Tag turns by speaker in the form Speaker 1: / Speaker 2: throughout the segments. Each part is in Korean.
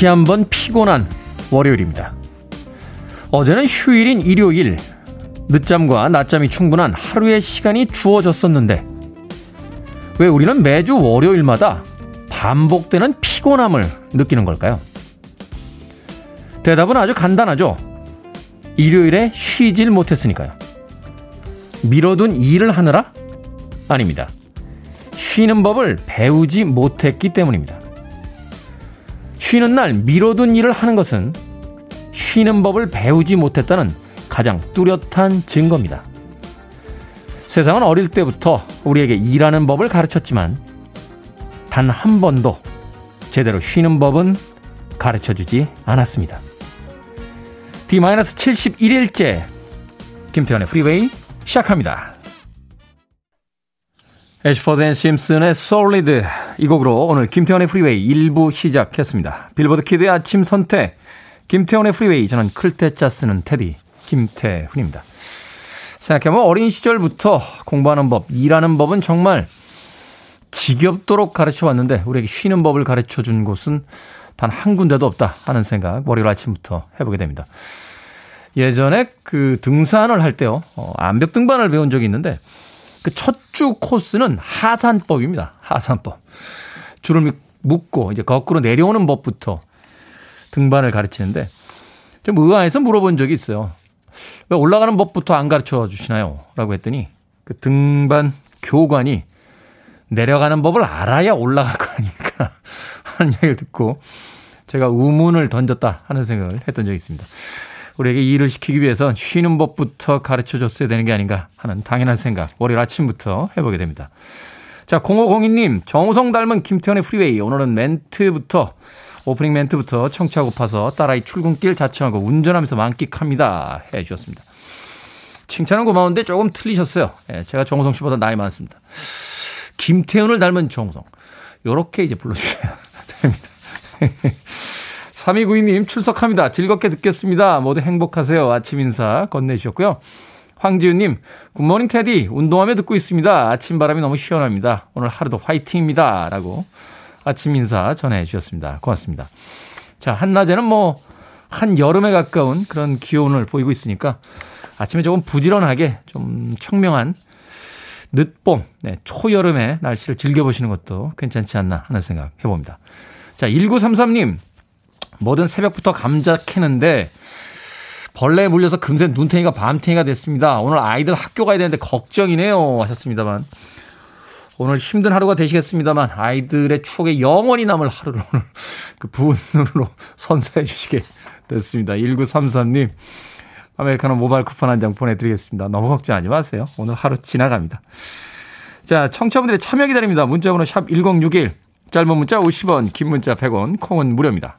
Speaker 1: 다시 한번 피곤한 월요일입니다. 어제는 휴일인 일요일, 늦잠과 낮잠이 충분한 하루의 시간이 주어졌었는데, 왜 우리는 매주 월요일마다 반복되는 피곤함을 느끼는 걸까요? 대답은 아주 간단하죠. 일요일에 쉬질 못했으니까요. 미뤄둔 일을 하느라? 아닙니다. 쉬는 법을 배우지 못했기 때문입니다. 쉬는 날 미뤄둔 일을 하는 것은 쉬는 법을 배우지 못했다는 가장 뚜렷한 증거입니다. 세상은 어릴 때부터 우리에게 일하는 법을 가르쳤지만 단 한 번도 제대로 쉬는 법은 가르쳐 주지 않았습니다. D-71일째 김태훈의 프리웨이 시작합니다. 애쉬포드 앤 심슨의 Solid 이 곡으로 오늘 김태훈의 프리웨이 1부 시작했습니다. 빌보드 키드의 아침 선택 김태훈의 프리웨이 저는 클 태 자 쓰는 테디 김태훈입니다. 생각해보면 어린 시절부터 공부하는 법, 일하는 법은 정말 지겹도록 가르쳐 왔는데 우리에게 쉬는 법을 가르쳐 준 곳은 단 한 군데도 없다 하는 생각 월요일 아침부터 해보게 됩니다. 예전에 그 등산을 할 때요, 어, 암벽 등반을 배운 적이 있는데 그 첫 주 코스는 하산법입니다. 하산법. 줄을 묶고 이제 거꾸로 내려오는 법부터 등반을 가르치는데 좀 의아해서 물어본 적이 있어요. 왜 올라가는 법부터 안 가르쳐 주시나요? 라고 했더니 그 등반 교관이 내려가는 법을 알아야 올라갈 거 아닙니까? 하는 이야기를 듣고 제가 우문을 던졌다 하는 생각을 했던 적이 있습니다. 우리에게 일을 시키기 위해선 쉬는 법부터 가르쳐 줬어야 되는 게 아닌가 하는 당연한 생각 월요일 아침부터 해보게 됩니다. 자, 0502님, 정우성 닮은 김태훈의 프리웨이. 오늘은 멘트부터, 오프닝 멘트부터 청취하고 파서 딸아이 출근길 자청하고 운전하면서 만끽합니다. 해 주셨습니다. 칭찬은 고마운데 조금 틀리셨어요. 예, 제가 정우성 씨보다 나이 많습니다. 김태현을 닮은 정우성. 요렇게 이제 불러주셔야 됩니다. 3292님 출석합니다. 즐겁게 듣겠습니다. 모두 행복하세요. 아침 인사 건네주셨고요. 황지윤님, 굿모닝 테디. 운동하며 듣고 있습니다. 아침 바람이 너무 시원합니다. 오늘 하루도 화이팅입니다. 라고 아침 인사 전해주셨습니다. 고맙습니다. 자, 한낮에는 뭐, 한 여름에 가까운 그런 기온을 보이고 있으니까 아침에 조금 부지런하게 좀 청명한 늦봄, 네, 초여름의 날씨를 즐겨보시는 것도 괜찮지 않나 하는 생각 해봅니다. 자, 1933님, 뭐든 새벽부터 감자 캐는데 벌레에 물려서 금세 눈탱이가 밤탱이가 됐습니다. 오늘 아이들 학교 가야 되는데 걱정이네요. 하셨습니다만. 오늘 힘든 하루가 되시겠습니다만 아이들의 추억에 영원히 남을 하루를 오늘 그 부은 눈으로 선사해 주시게 됐습니다. 1933님. 아메리카노 모바일 쿠폰 한 장 보내드리겠습니다. 너무 걱정하지 마세요. 오늘 하루 지나갑니다. 자, 청취자분들의 참여 기다립니다. 문자번호 샵 1061. 짧은 문자 50원, 긴 문자 100원, 콩은 무료입니다.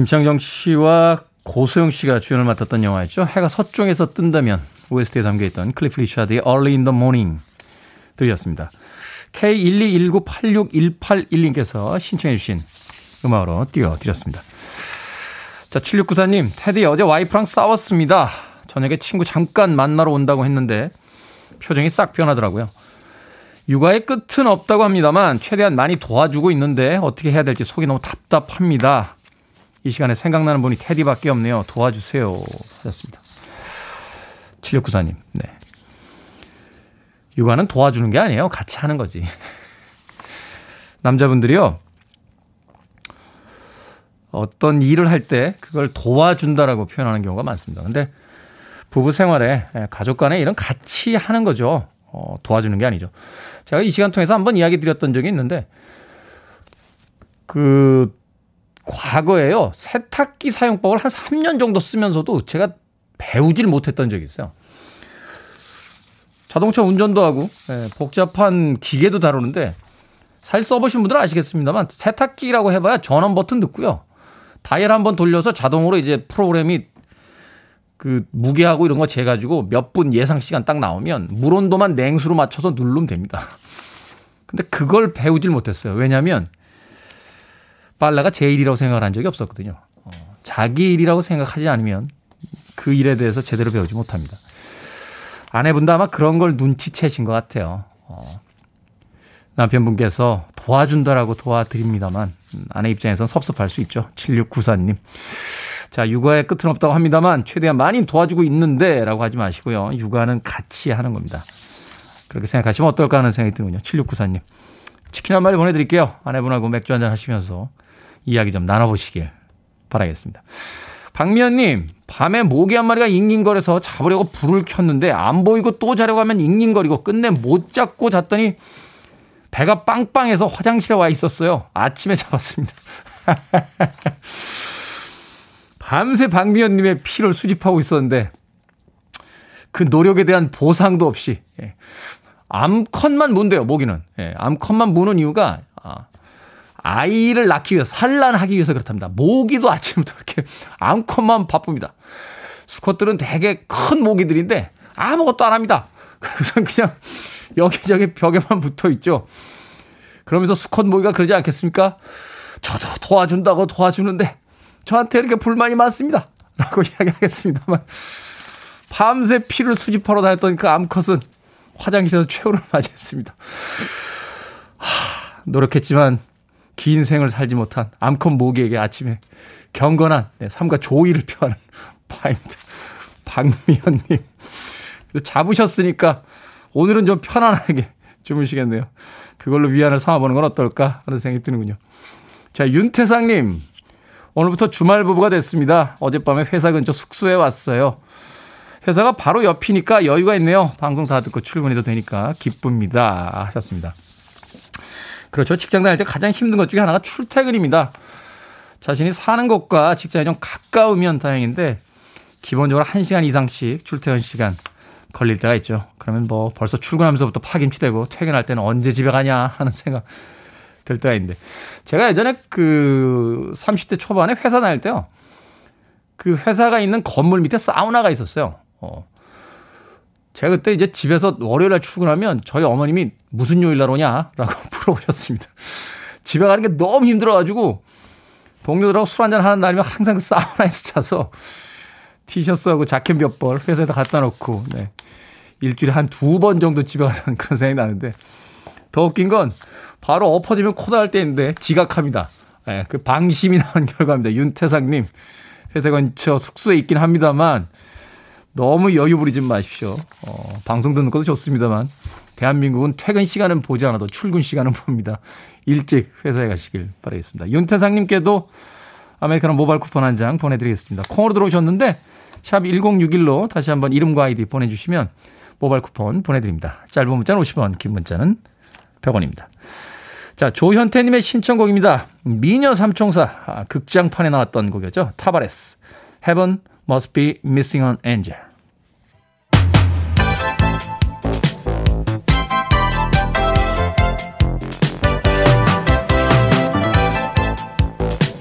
Speaker 1: 임창정 씨와 고소영 씨가 주연을 맡았던 영화였죠. 해가 서쪽에서 뜬다면 OST에 담겨있던 클리프 리차드의 Early in the Morning 들으셨습니다. K129861811님께서 신청해 주신 음악으로 띄워드렸습니다. 자, 7694님, 테디 어제 와이프랑 싸웠습니다. 저녁에 친구 잠깐 만나러 온다고 했는데 표정이 싹 변하더라고요. 육아의 끝은 없다고 합니다만 최대한 많이 도와주고 있는데 어떻게 해야 될지 속이 너무 답답합니다. 이 시간에 생각나는 분이 테디밖에 없네요. 도와주세요. 하셨습니다. 7694님, 네. 육아는 도와주는 게 아니에요. 같이 하는 거지. 남자분들이요. 어떤 일을 할 때 그걸 도와준다라고 표현하는 경우가 많습니다. 근데 부부 생활에 가족 간의 일은 같이 하는 거죠. 어, 도와주는 게 아니죠. 제가 이 시간 통해서 한번 이야기 드렸던 적이 있는데 그 과거에요. 세탁기 사용법을 한 3년 정도 쓰면서도 제가 배우질 못했던 적이 있어요. 자동차 운전도 하고 예, 복잡한 기계도 다루는데 살 써보신 분들은 아시겠습니다만 세탁기라고 해봐야 전원 버튼 넣고요. 다이얼 한번 돌려서 자동으로 이제 프로그램이 그 무게하고 이런 거 재가지고 몇 분 예상 시간 딱 나오면 물 온도만 냉수로 맞춰서 누르면 됩니다. 근데 그걸 배우질 못했어요. 왜냐하면 빨래가 제 일이라고 생각을 한 적이 없었거든요. 어, 자기 일이라고 생각하지 않으면 그 일에 대해서 제대로 배우지 못합니다. 아내분도 아마 그런 걸 눈치채신 것 같아요. 어, 남편분께서 도와준다라고 도와드립니다만 음, 아내 입장에선 섭섭할 수 있죠. 7694님. 자, 육아의 끝은 없다고 합니다만 최대한 많이 도와주고 있는데 라고 하지 마시고요. 육아는 같이 하는 겁니다. 그렇게 생각하시면 어떨까 하는 생각이 드는군요. 7694님. 치킨 한 마리 보내드릴게요. 아내분하고 맥주 한 잔 하시면서 이야기 좀 나눠보시길 바라겠습니다. 박미연님, 밤에 모기 한 마리가 잉잉거려서 잡으려고 불을 켰는데 안 보이고 또 자려고 하면 잉잉거리고 끝내 못 잡고 잤더니 배가 빵빵해서 화장실에 와 있었어요. 아침에 잡았습니다. 밤새 박미연님의 피를 수집하고 있었는데 그 노력에 대한 보상도 없이 예. 암컷만 문대요 모기는 예. 암컷만 무는 이유가 아, 아이를 낳기 위해서 산란하기 위해서 그렇답니다. 모기도 아침부터 이렇게 암컷만 바쁩니다. 수컷들은 되게 큰 모기들인데 아무것도 안 합니다. 그래서 그냥 여기저기 벽에만 붙어 있죠. 그러면서 수컷 모기가 그러지 않겠습니까? 저도 도와준다고 도와주는데 저한테 이렇게 불만이 많습니다. 라고 이야기하겠습니다만 밤새 피를 수집하러 다녔던 그 암컷은 화장실에서 최후를 맞이했습니다. 하, 노력했지만 긴 생을 살지 못한 암컷 모기에게 아침에 경건한 네, 삶과 조의를 표하는 파입니다. 박미연님. 잡으셨으니까 오늘은 좀 편안하게 주무시겠네요. 그걸로 위안을 삼아보는 건 어떨까 하는 생각이 드는군요. 자, 윤태상님. 오늘부터 주말 부부가 됐습니다. 어젯밤에 회사 근처 숙소에 왔어요. 회사가 바로 옆이니까 여유가 있네요. 방송 다 듣고 출근해도 되니까 기쁩니다. 하셨습니다. 그렇죠. 직장 다닐 때 가장 힘든 것 중에 하나가 출퇴근입니다. 자신이 사는 곳과 직장이 좀 가까우면 다행인데 기본적으로 1시간 이상씩 출퇴근 시간 걸릴 때가 있죠. 그러면 뭐 벌써 출근하면서부터 파김치되고 퇴근할 때는 언제 집에 가냐 하는 생각 들 때가 있는데 제가 예전에 그 30대 초반에 회사 다닐 때요. 그 회사가 있는 건물 밑에 사우나가 있었어요. 어. 제가 그때 이제 집에서 월요일 날 출근하면 저희 어머님이 무슨 요일 날 오냐라고 물어보셨습니다. 집에 가는 게 너무 힘들어가지고 동료들하고 술 한잔 하는 날이면 항상 그 사우나에서 자서 티셔츠하고 자켓 몇 벌 회사에다 갖다 놓고 네. 일주일에 한 두 번 정도 집에 가는 그런 생각이 나는데 더 웃긴 건 바로 엎어지면 코다할 때인데 지각합니다. 네, 그 방심이 나온 결과입니다. 윤태상님 회사 근처 숙소에 있긴 합니다만 너무 여유 부리지 마십시오. 어, 방송 듣는 것도 좋습니다만 대한민국은 퇴근 시간은 보지 않아도 출근 시간은 봅니다. 일찍 회사에 가시길 바라겠습니다. 윤태상님께도 아메리카노 모바일 쿠폰 한 장 보내드리겠습니다. 콩으로 들어오셨는데 샵 1061로 다시 한번 이름과 아이디 보내주시면 모바일 쿠폰 보내드립니다. 짧은 문자는 50원, 긴 문자는 100원입니다. 자, 조현태님의 신청곡입니다. 미녀 삼총사 아, 극장판에 나왔던 곡이었죠. 타바레스. Heaven must be missing an angel.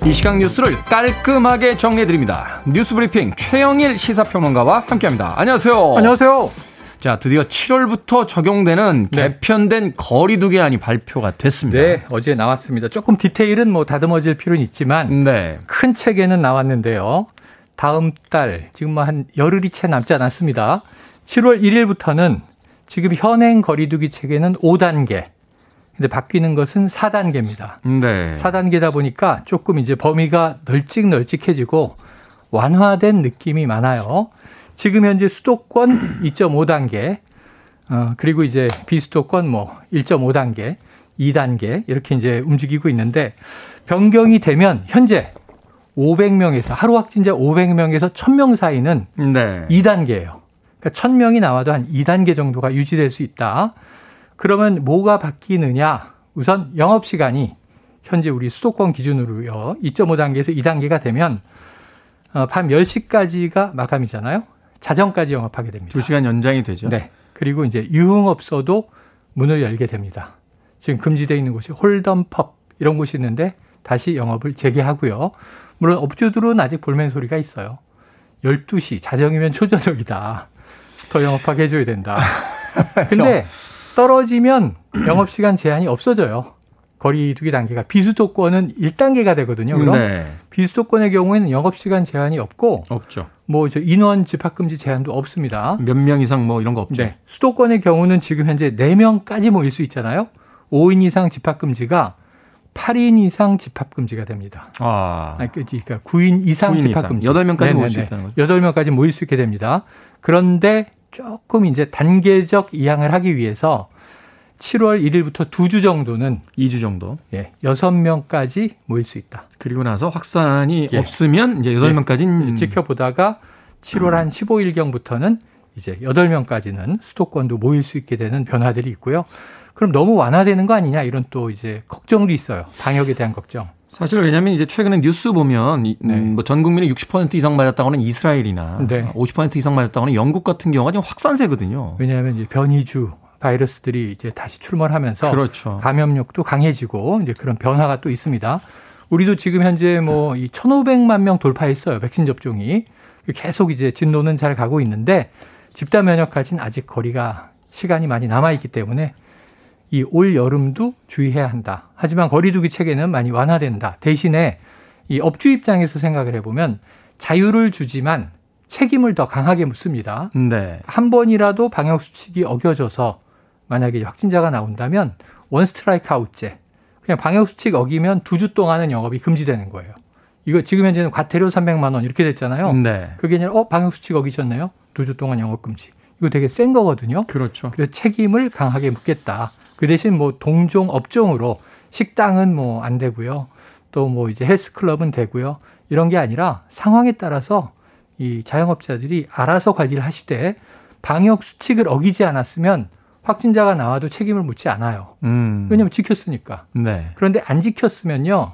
Speaker 1: 이 시각 뉴스를 깔끔하게 정리해드립니다. 뉴스 브리핑 최영일 시사평론가와 함께합니다. 안녕하세요.
Speaker 2: 안녕하세요.
Speaker 1: 자, 드디어 7월부터 적용되는 네. 개편된 거리두기안이 발표가 됐습니다.
Speaker 2: 네, 어제 나왔습니다. 조금 디테일은 뭐 다듬어질 필요는 있지만 네. 큰 체계는 나왔는데요. 다음 달 지금 뭐 한 열흘이 채 남지 않았습니다. 7월 1일부터는 지금 현행 거리두기 체계는 5단계. 근데 바뀌는 것은 4단계입니다. 네. 4단계다 보니까 조금 이제 범위가 널찍널찍해지고 완화된 느낌이 많아요. 지금 현재 수도권 2.5단계, 어, 그리고 이제 비수도권 뭐 1.5단계, 2단계 이렇게 이제 움직이고 있는데 변경이 되면 현재 500명에서 하루 확진자 500명에서 1000명 사이는 네. 2단계예요. 그러니까 1000명이 나와도 한 2단계 정도가 유지될 수 있다. 그러면 뭐가 바뀌느냐? 우선 영업 시간이 현재 우리 수도권 기준으로요. 2.5단계에서 2단계가 되면 어, 밤 10시까지가 마감이잖아요. 자정까지 영업하게 됩니다.
Speaker 1: 2시간 연장이 되죠.
Speaker 2: 네. 그리고 이제 유흥업소도 문을 열게 됩니다. 지금 금지되어 있는 곳이 홀덤 펍 이런 곳이 있는데 다시 영업을 재개하고요. 물론 업주들은 아직 볼멘 소리가 있어요. 12시 자정이면 초저녁이다. 더 영업하게 해줘야 된다. 근데 떨어지면 영업시간 제한이 없어져요. 거리 두기 단계가 비수도권은 1단계가 되거든요. 그럼 네. 비수도권의 경우에는 영업시간 제한이 없고
Speaker 1: 없죠.
Speaker 2: 뭐 저 인원 집합금지 제한도 없습니다.
Speaker 1: 몇 명 이상 뭐 이런 거 없죠. 네.
Speaker 2: 수도권의 경우는 지금 현재 4명까지 모일 수 있잖아요. 5인 이상 집합금지가 8인 이상 집합 금지가 됩니다. 아. 그러니까 9인 이상 9인 집합 금지.
Speaker 1: 이상. 8명까지 모일 수 있다는 거죠.
Speaker 2: 8명까지 모일 수 있게 됩니다. 그런데 조금 이제 단계적 이양을 하기 위해서 7월 1일부터 두주 정도는
Speaker 1: 2주 정도.
Speaker 2: 예. 6명까지 모일 수 있다.
Speaker 1: 그리고 나서 확산이 예. 없으면 이제 8명까지는
Speaker 2: 예. 지켜보다가 7월 한 15일경부터는 이제 8명까지는 수도권도 모일 수 있게 되는 변화들이 있고요. 그럼 너무 완화되는 거 아니냐 이런 또 이제 걱정도 있어요. 방역에 대한 걱정.
Speaker 1: 사실 왜냐하면 이제 최근에 뉴스 보면 네. 음, 뭐전 국민의 60% 이상 맞았다고는 이스라엘이나 네. 50% 이상 맞았다고는 영국 같은 경우가 지금 확산세거든요.
Speaker 2: 왜냐하면 이제 변이주 바이러스들이 이제 다시 출몰하면서 그렇죠. 감염력도 강해지고 이제 그런 변화가 또 있습니다. 우리도 지금 현재 뭐 이 1,500만 명 돌파했어요. 백신 접종이. 계속 이제 진로는 잘 가고 있는데 집단 면역까지는 아직 거리가 시간이 많이 남아 있기 때문에 이 올 여름도 주의해야 한다. 하지만 거리두기 체계는 많이 완화된다. 대신에 이 업주 입장에서 생각을 해보면 자유를 주지만 책임을 더 강하게 묻습니다. 네. 한 번이라도 방역 수칙이 어겨져서 만약에 확진자가 나온다면 원 스트라이크 아웃제. 그냥 방역 수칙 어기면 두 주 동안은 영업이 금지되는 거예요. 이거 지금 현재는 과태료 300만 원 이렇게 됐잖아요. 네. 그게 아니라 어 방역 수칙 어기셨네요. 두 주 동안 영업 금지. 이거 되게 센 거거든요.
Speaker 1: 그렇죠.
Speaker 2: 그래서 책임을 강하게 묻겠다. 그 대신 뭐 동종 업종으로 식당은 뭐 안 되고요. 또 뭐 이제 헬스클럽은 되고요. 이런 게 아니라 상황에 따라서 이 자영업자들이 알아서 관리를 하시되 방역 수칙을 어기지 않았으면 확진자가 나와도 책임을 묻지 않아요. 음. 왜냐하면 지켰으니까. 네. 그런데 안 지켰으면요.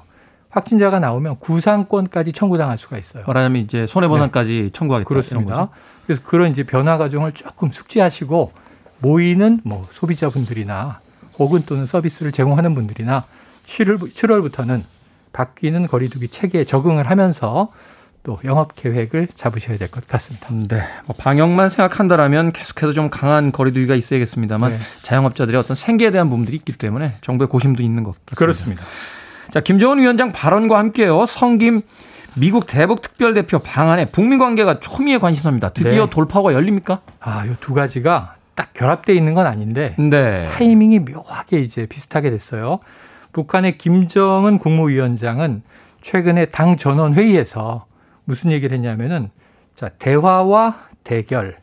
Speaker 2: 확진자가 나오면 구상권까지 청구당할 수가 있어요.
Speaker 1: 말하자면 이제 손해보상까지 네. 청구하겠다.
Speaker 2: 그렇습니다. 그래서 그런 이제 변화 과정을 조금 숙지하시고 모이는 뭐 소비자분들이나 혹은 또는 서비스를 제공하는 분들이나 7월, 7월부터는 바뀌는 거리두기 체계에 적응을 하면서 또 영업 계획을 잡으셔야 될 것 같습니다.
Speaker 1: 네. 뭐 방역만 생각한다라면 계속해서 좀 강한 거리두기가 있어야겠습니다만 네. 자영업자들의 어떤 생계에 대한 부분들이 있기 때문에 정부의 고심도 있는 것 같습니다.
Speaker 2: 그렇습니다.
Speaker 1: 자, 김정은 위원장 발언과 함께요. 성김 미국 대북 특별대표 방안에 북미 관계가 초미의 관심사입니다. 드디어 네. 돌파가 열립니까?
Speaker 2: 아, 이두 가지가 딱 결합되어 있는 건 아닌데 네. 타이밍이 묘하게 이제 비슷하게 됐어요. 북한의 김정은 국무위원장은 최근에 당 전원 회의에서 무슨 얘기를 했냐면은 자, 대화와 대결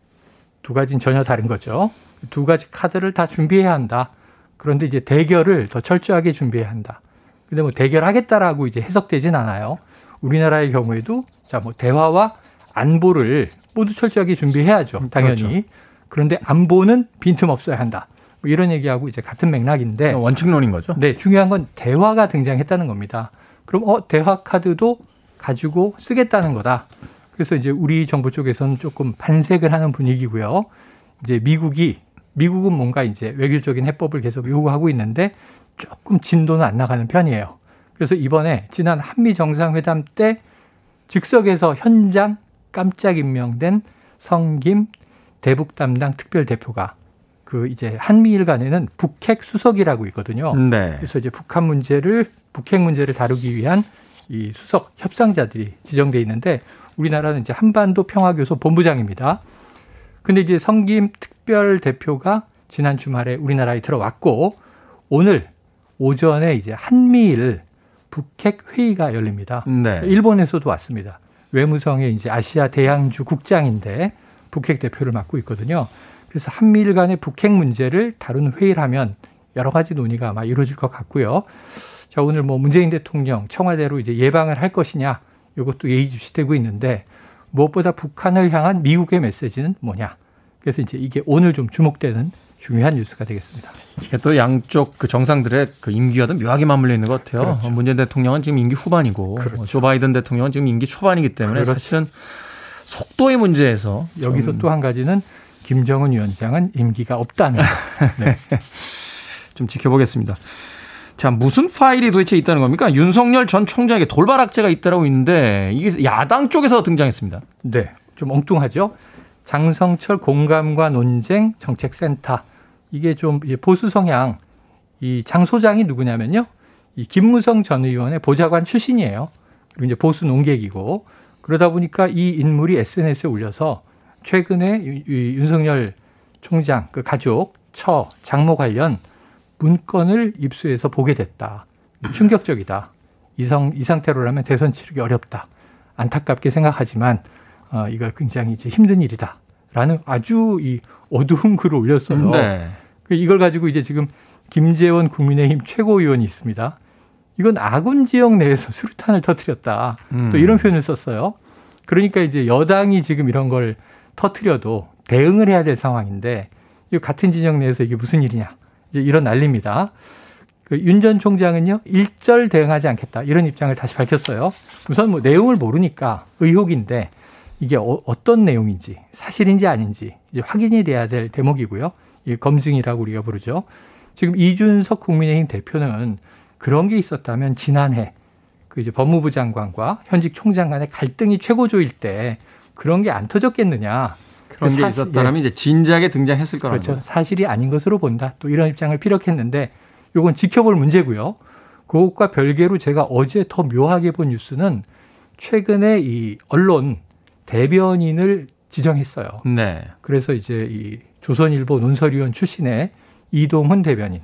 Speaker 2: 두 가지는 전혀 다른 거죠. 두 가지 카드를 다 준비해야 한다. 그런데 이제 대결을 더 철저하게 준비해야 한다. 근데 뭐 대결하겠다라고 이제 해석되진 않아요. 우리나라의 경우에도 자, 뭐 대화와 안보를 모두 철저하게 준비해야죠. 당연히. 그렇죠. 그런데 안보는 빈틈없어야 한다. 뭐 이런 얘기하고 이제 같은 맥락인데
Speaker 1: 원칙론인 거죠.
Speaker 2: 네, 중요한 건 대화가 등장했다는 겁니다. 그럼 어 대화 카드도 가지고 쓰겠다는 거다. 그래서 이제 우리 정부 쪽에서는 조금 반색을 하는 분위기고요. 이제 미국이 미국은 뭔가 이제 외교적인 해법을 계속 요구하고 있는데 조금 진도는 안 나가는 편이에요. 그래서 이번에 지난 한미 정상회담 때 즉석에서 현장 깜짝 임명된 성김 대북 담당 특별 대표가 그 이제 한미일 간에는 북핵 수석이라고 있거든요. 네. 그래서 이제 북한 문제를 북핵 문제를 다루기 위한 이 수석 협상자들이 지정돼 있는데 우리나라는 이제 한반도 평화교섭 본부장입니다. 근데 이제 성김 특별 대표가 지난 주말에 우리나라에 들어왔고 오늘 오전에 이제 한미일 북핵 회의가 열립니다. 네. 일본에서도 왔습니다. 외무성의 이제 아시아 대양주 국장인데 북핵 대표를 맡고 있거든요. 그래서 한미일 간의 북핵 문제를 다루는 회의를 하면 여러 가지 논의가 아마 이루어질 것 같고요. 자, 오늘 뭐 문재인 대통령 청와대로 이제 예방을 할 것이냐 이것도 예의주시되고 있는데 무엇보다 북한을 향한 미국의 메시지는 뭐냐. 그래서 이제 이게 오늘 좀 주목되는 중요한 뉴스가 되겠습니다.
Speaker 1: 이게 또 양쪽 그 정상들의 그 임기와 도 묘하게 맞물려 있는 것 같아요. 그렇죠. 문재인 대통령은 지금 임기 후반이고 그렇죠. 조 바이든 대통령은 지금 임기 초반이기 때문에 그렇죠. 사실은 속도의 문제에서
Speaker 2: 여기서 또 한 가지는 김정은 위원장은 임기가 없다는 네.
Speaker 1: 좀 지켜보겠습니다. 자, 무슨 파일이 도대체 있다는 겁니까? 윤석열 전 총장에게 돌발 악재가 있다라고 있는데 이게 야당 쪽에서 등장했습니다.
Speaker 2: 네. 좀 엉뚱하죠? 장성철 공감과 논쟁 정책센터. 이게 좀 보수 성향 이 장 소장이 누구냐면요. 이 김무성 전 의원의 보좌관 출신이에요. 그리고 이제 보수 농객이고 그러다 보니까 이 인물이 SNS에 올려서 최근에 윤석열 총장 그 가족 처 장모 관련 문건을 입수해서 보게 됐다. 충격적이다. 이, 성, 이 상태로라면 대선 치르기 어렵다. 안타깝게 생각하지만 어, 이거 굉장히 이제 힘든 일이다. 라는 아주 이 어두운 글을 올렸어요. 네. 그 이걸 가지고 이제 지금 김재원 국민의힘 최고위원이 있습니다. 이건 아군 지역 내에서 수류탄을 터뜨렸다. 음. 또 이런 표현을 썼어요. 그러니까 이제 여당이 지금 이런 걸 터뜨려도 대응을 해야 될 상황인데 이 같은 진영 내에서 이게 무슨 일이냐. 이제 이런 난리입니다. 그 윤 전 총장은요 일절 대응하지 않겠다 이런 입장을 다시 밝혔어요. 우선 뭐 내용을 모르니까 의혹인데 이게 어, 떤 내용인지 사실인지 아닌지 이제 확인이 돼야 될 대목이고요. 이 검증이라고 우리가 부르죠. 지금 이준석 국민의힘 대표는 그런 게 있었다면 지난해 그 이제 법무부 장관과 현직 총장 간의 갈등이 최고조일 때 그런 게 안 터졌겠느냐.
Speaker 1: 그런 게 있었다면 예. 이제 진작에 등장했을 거라는
Speaker 2: 그렇죠. 거죠. 사실이 아닌 것으로 본다. 또 이런 입장을 피력했는데 요건 지켜볼 문제고요. 그것과 별개로 제가 어제 더 묘하게 본 뉴스는 최근에 이 언론 대변인을 지정했어요. 네. 그래서 이제 이 조선일보 논설위원 출신의 이동훈 대변인,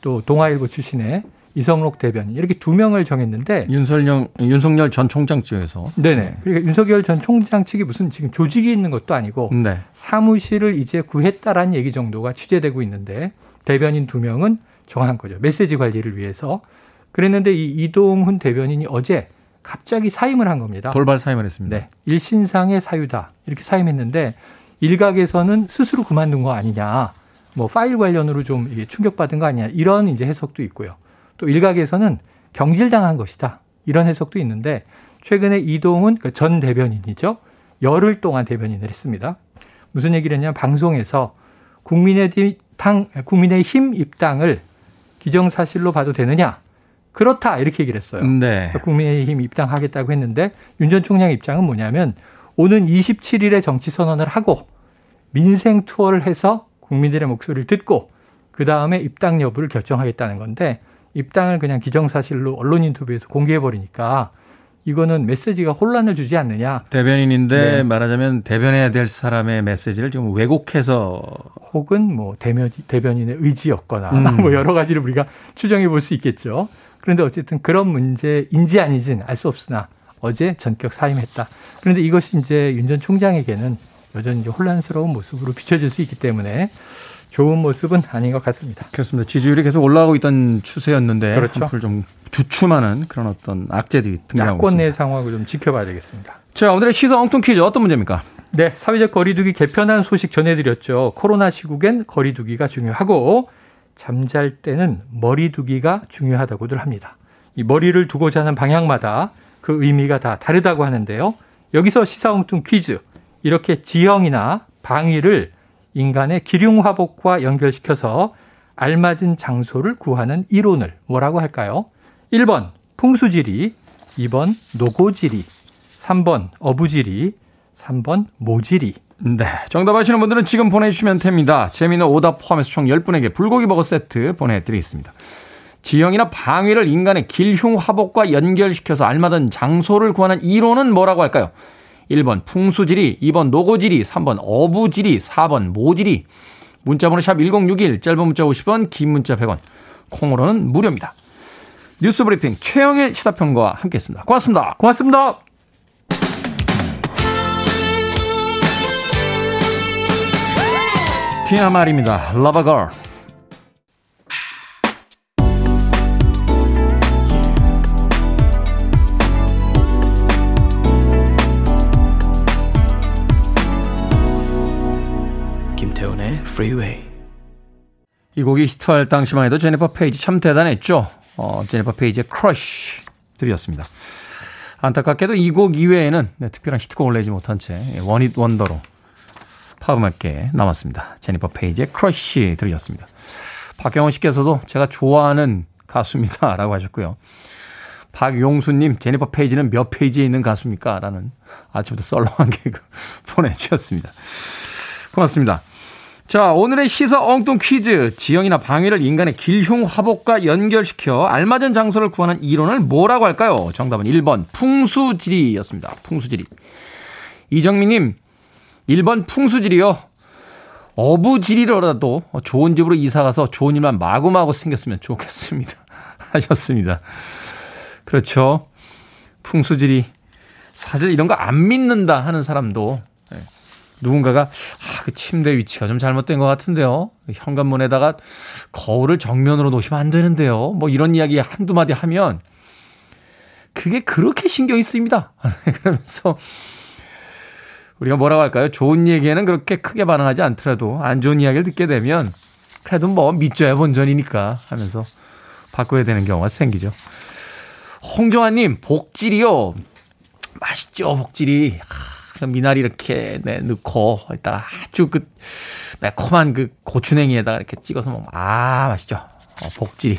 Speaker 2: 또 동아일보 출신의 이성록 대변인 이렇게 두 명을 정했는데
Speaker 1: 윤석열 윤석열 전 총장 측에서
Speaker 2: 네네 그러니까 윤석열 전 총장 측이 무슨 지금 조직이 있는 것도 아니고 네. 사무실을 이제 구했다라는 얘기 정도가 취재되고 있는데 대변인 두 명은 정한 거죠 메시지 관리를 위해서 그랬는데 이 이동훈 대변인이 어제 갑자기 사임을 한 겁니다.
Speaker 1: 돌발 사임을 했습니다. 네.
Speaker 2: 일신상의 사유다. 이렇게 사임했는데 일각에서는 스스로 그만둔 거 아니냐. 뭐 파일 관련으로 좀 충격받은 거 아니냐. 이런 이제 해석도 있고요. 또 일각에서는 경질당한 것이다. 이런 해석도 있는데 최근에 이동훈 그전 대변인이죠. 열흘 동안 대변인을 했습니다. 무슨 얘기를 했냐면 방송에서 국민의힘, 국민의힘 입당을 기정사실로 봐도 되느냐. 그렇다 이렇게 얘기를 했어요. 네. 국민의힘 입당하겠다고 했는데 윤 전 총장 입장은 뭐냐면 오는 27일에 정치 선언을 하고 민생 투어를 해서 국민들의 목소리를 듣고 그 다음에 입당 여부를 결정하겠다는 건데 입당을 그냥 기정사실로 언론 인터뷰에서 공개해 버리니까 이거는 메시지가 혼란을 주지 않느냐.
Speaker 1: 대변인인데 네. 말하자면 대변해야 될 사람의 메시지를 좀 왜곡해서
Speaker 2: 혹은 뭐 대변 대변인의 의지였거나 음. 뭐 여러 가지를 우리가 추정해 볼 수 있겠죠. 그런데 어쨌든 그런 문제인지 아니지는 알 수 없으나 어제 전격 사임했다. 그런데 이것이 이제 윤 전 총장에게는 여전히 혼란스러운 모습으로 비춰질 수 있기 때문에 좋은 모습은 아닌 것 같습니다.
Speaker 1: 그렇습니다. 지지율이 계속 올라가고 있던 추세였는데 그렇죠. 한풀 좀 주춤하는 그런 어떤 악재들이 등장하고
Speaker 2: 야권 내 상황을 좀 지켜봐야 되겠습니다.
Speaker 1: 자, 오늘의 시사 엉뚱 퀴즈 어떤 문제입니까?
Speaker 2: 네, 사회적 거리두기 개편한 소식 전해드렸죠. 코로나 시국엔 거리두기가 중요하고 잠잘 때는 머리 두기가 중요하다고들 합니다. 이 머리를 두고 자는 방향마다 그 의미가 다 다르다고 하는데요. 여기서 시사홍뚱 퀴즈. 이렇게 지형이나 방위를 인간의 기륭화복과 연결시켜서 알맞은 장소를 구하는 이론을 뭐라고 할까요? 1번 풍수지리, 2번 노고지리, 3번 어부지리, 3번 모지리.
Speaker 1: 네. 정답 아시는 분들은 지금 보내주시면 됩니다. 재미난 오답 포함해서 총 10분에게 불고기 버거 세트 보내드리겠습니다. 지형이나 방위를 인간의 길흉 화복과 연결시켜서 알맞은 장소를 구하는 이론은 뭐라고 할까요? 1번 풍수지리, 2번 노고지리, 3번 어부지리, 4번 모지리. 문자번호 샵 1061, 짧은 문자 50원, 긴 문자 100원. 콩으로는 무료입니다. 뉴스 브리핑 최영일 시사평과 함께했습니다. 고맙습니다.
Speaker 2: 고맙습니다.
Speaker 1: 티나 말입니다. Love a girl.
Speaker 3: Freeway.
Speaker 1: 이 곡이 히트할 당시만 해도 제니퍼 페이지 참 대단했죠. 어, 제니퍼 페이지의 Crush 들으셨습니다. 안타깝게도 이 곡 이외에는 네, 특별한 히트곡을 내지 못한 채 one-hit wonder로 파음할게 남았습니다. 제니퍼 페이지의 Crush 들으셨습니다. 박경원 씨께서도 제가 좋아하는 가수입니다. 라고 하셨고요. 박용수님, 제니퍼 페이지는 몇 페이지에 있는 가수입니까? 라는 아침부터 썰렁한 개그 보내주셨습니다. 고맙습니다. 자, 오늘의 시사 엉뚱 퀴즈. 지형이나 방위를 인간의 길흉 화복과 연결시켜 알맞은 장소를 구하는 이론을 뭐라고 할까요? 정답은 1번 풍수지리였습니다. 풍수지리. 이정민님, 1번 풍수지리요. 어부지리로라도 좋은 집으로 이사가서 좋은 일만 마구마구 생겼으면 좋겠습니다. 하셨습니다. 그렇죠. 풍수지리. 사실 이런 거 안 믿는다 하는 사람도 누군가가 아, 그 침대 위치가 좀 잘못된 것 같은데요. 현관문에다가 거울을 정면으로 놓으시면 안 되는데요. 뭐 이런 이야기 한두 마디 하면 그게 그렇게 신경이 쓰입니다. 그러면서 우리가 뭐라고 할까요? 좋은 얘기에는 그렇게 크게 반응하지 않더라도 안 좋은 이야기를 듣게 되면 그래도 뭐 믿져야 본전이니까 하면서 바꿔야 되는 경우가 생기죠. 홍정아님, 복질이요. 맛있죠, 복질이. 그 미나리 이렇게 네, 넣고 이따가 아주 그 매콤한 그 고추냉이에다가 이렇게 찍어서 먹으면 아 맛있죠. 어, 복지리.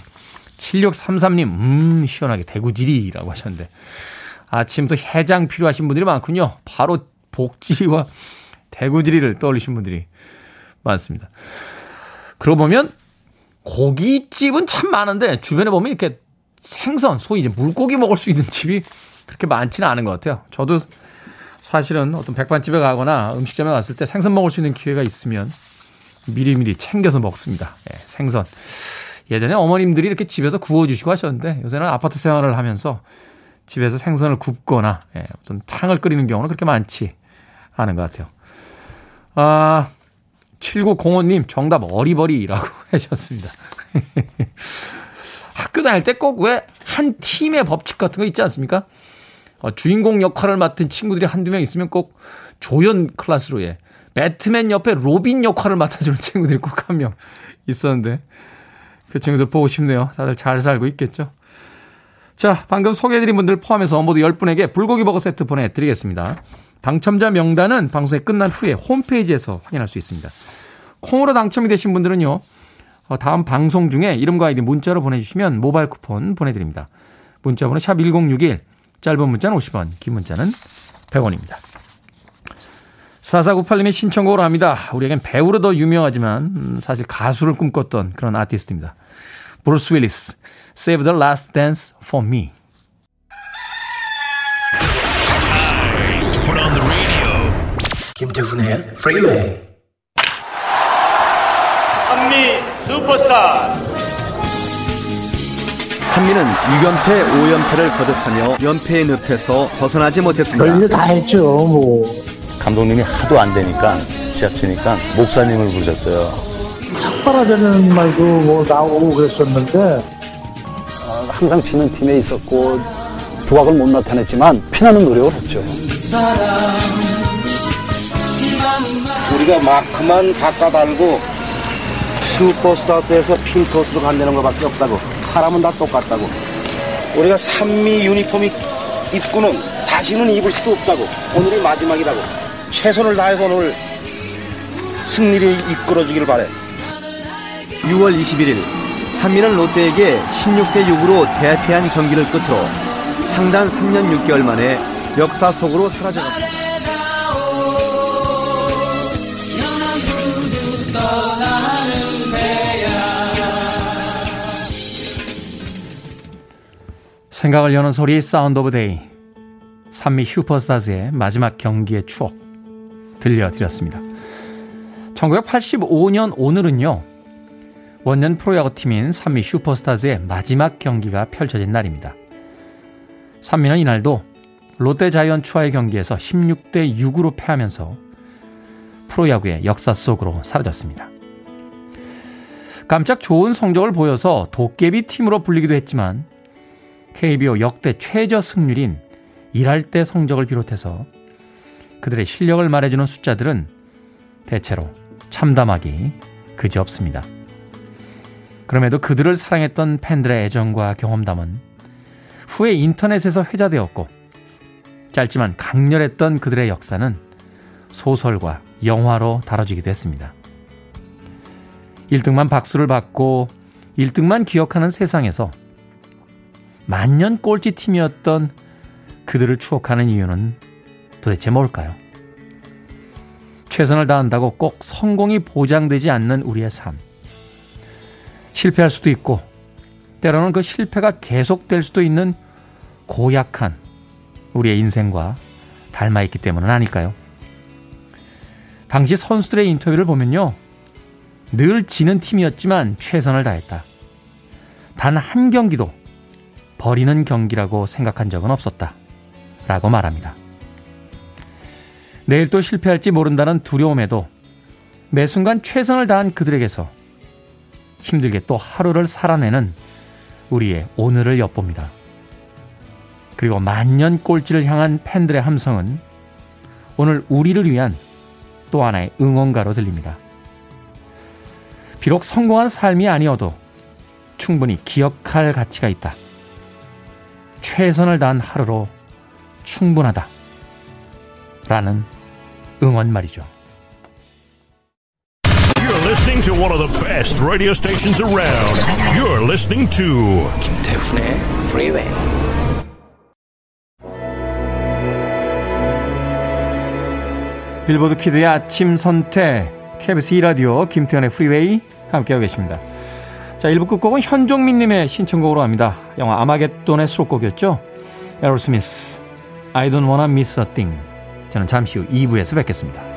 Speaker 1: 7633님 음 시원하게 대구지리라고 하셨는데 아침부터 해장 필요하신 분들이 많군요. 바로 복지리와 대구지리를 떠올리신 분들이 많습니다. 그러고 보면 고깃집은 참 많은데 주변에 보면 이렇게 생선, 소위 이제 물고기 먹을 수 있는 집이 그렇게 많지는 않은 것 같아요. 저도 사실은 어떤 백반집에 가거나 음식점에 갔을 때 생선 먹을 수 있는 기회가 있으면 미리미리 챙겨서 먹습니다. 예, 생선. 예전에 어머님들이 이렇게 집에서 구워주시고 하셨는데 요새는 아파트 생활을 하면서 집에서 생선을 굽거나 예, 어떤 탕을 끓이는 경우는 그렇게 많지 않은 것 같아요. 아, 7905님 정답 어리버리라고 하셨습니다. 학교 다닐 때 꼭 왜 한 팀의 법칙 같은 거 있지 않습니까? 어, 주인공 역할을 맡은 친구들이 한두 명 있으면 꼭 조연 클래스로 예. 배트맨 옆에 로빈 역할을 맡아주는 친구들이 꼭 한 명 있었는데 그 친구들 보고 싶네요. 다들 잘 살고 있겠죠. 자, 방금 소개해드린 분들 포함해서 모두 10분에게 불고기 버거 세트 보내드리겠습니다. 당첨자 명단은 방송이 끝난 후에 홈페이지에서 확인할 수 있습니다. 콩으로 당첨이 되신 분들은요. 어, 다음 방송 중에 이름과 아이디 문자로 보내주시면 모바일 쿠폰 보내드립니다. 문자번호 샵 1061, 짧은 문자는 50원, 긴 문자는 100원입니다. 4498님의 신청곡으로 합니다. 우리에겐 배우로 더 유명하지만 음, 사실 가수를 꿈꿨던 그런 아티스트입니다. 브루스 윌리스, Save the Last Dance for Me.
Speaker 3: 김태훈의 프리웨이
Speaker 4: 한미 슈퍼스타
Speaker 5: 한미는 6연패 5연패를 거듭하며 연패의 늪에서 벗어나지 못했습니다.
Speaker 6: 별일 다 했죠, 뭐.
Speaker 7: 감독님이 하도 안 되니까 지약치니까 목사님을 부르셨어요.
Speaker 6: 삭발하자는 말도 뭐 나오고 그랬었는데
Speaker 7: 항상 지는 팀에 있었고 두각을 못 나타냈지만 피나는 노력을 했죠.
Speaker 8: 우리가 막 그만 바꿔달고 슈퍼스타트에서 핀토스로 간다는 것밖에 없다고. 사람은 다 똑같다고. 우리가 산미 유니폼 입고는 다시는 입을 수도 없다고. 오늘이 마지막이라고. 최선을 다해서 오늘 승리를 이끌어주길 바래.
Speaker 5: 6월 21일 삼미는 롯데에게 16대 6으로 대패한 경기를 끝으로 창단 3년 6개월 만에 역사 속으로 사라져갔습니다.
Speaker 1: 생각을 여는 소리 Sound of Day 삼미 슈퍼스타즈의 마지막 경기의 추억 들려드렸습니다. 1985년 오늘은요. 원년 프로야구팀인 산미 슈퍼스타즈의 마지막 경기가 펼쳐진 날입니다. 산미는 이날도 롯데 자이언츠와의 경기에서 16대 6으로 패하면서 프로야구의 역사 속으로 사라졌습니다. 깜짝 좋은 성적을 보여서 도깨비 팀으로 불리기도 했지만 KBO 역대 최저 승률인 일할 때 성적을 비롯해서 그들의 실력을 말해주는 숫자들은 대체로 참담하기 그지없습니다. 그럼에도 그들을 사랑했던 팬들의 애정과 경험담은 후에 인터넷에서 회자되었고 짧지만 강렬했던 그들의 역사는 소설과 영화로 다뤄지기도 했습니다. 1등만 박수를 받고 1등만 기억하는 세상에서 만년 꼴찌 팀이었던 그들을 추억하는 이유는 도대체 뭘까요? 최선을 다한다고 꼭 성공이 보장되지 않는 우리의 삶. 실패할 수도 있고, 때로는 그 실패가 계속될 수도 있는 고약한 우리의 인생과 닮아있기 때문은 아닐까요? 당시 선수들의 인터뷰를 보면요. 늘 지는 팀이었지만 최선을 다했다. 단 한 경기도 버리는 경기라고 생각한 적은 없었다. 라고 말합니다. 내일 또 실패할지 모른다는 두려움에도 매 순간 최선을 다한 그들에게서 힘들게 또 하루를 살아내는 우리의 오늘을 엿봅니다. 그리고 만년 꼴찌를 향한 팬들의 함성은 오늘 우리를 위한 또 하나의 응원가로 들립니다. 비록 성공한 삶이 아니어도 충분히 기억할 가치가 있다. 최선을 다한 하루로 충분하다. 라는 응원 말이죠.
Speaker 3: You're listening to one of the best radio stations around. You're listening to 김태훈의 Freeway.
Speaker 1: 빌보드 Kid의 아침 선택 KBS 2라디오 김태훈의 프리웨이 함께하고 계십니다. 자, 1부 끝곡은 현종민님의 신청곡으로 합니다. 영화 아마겟돈의 수록곡이었죠. 에어로스미스 I don't wanna miss a thing 저는 잠시 후 2부에서 뵙겠습니다.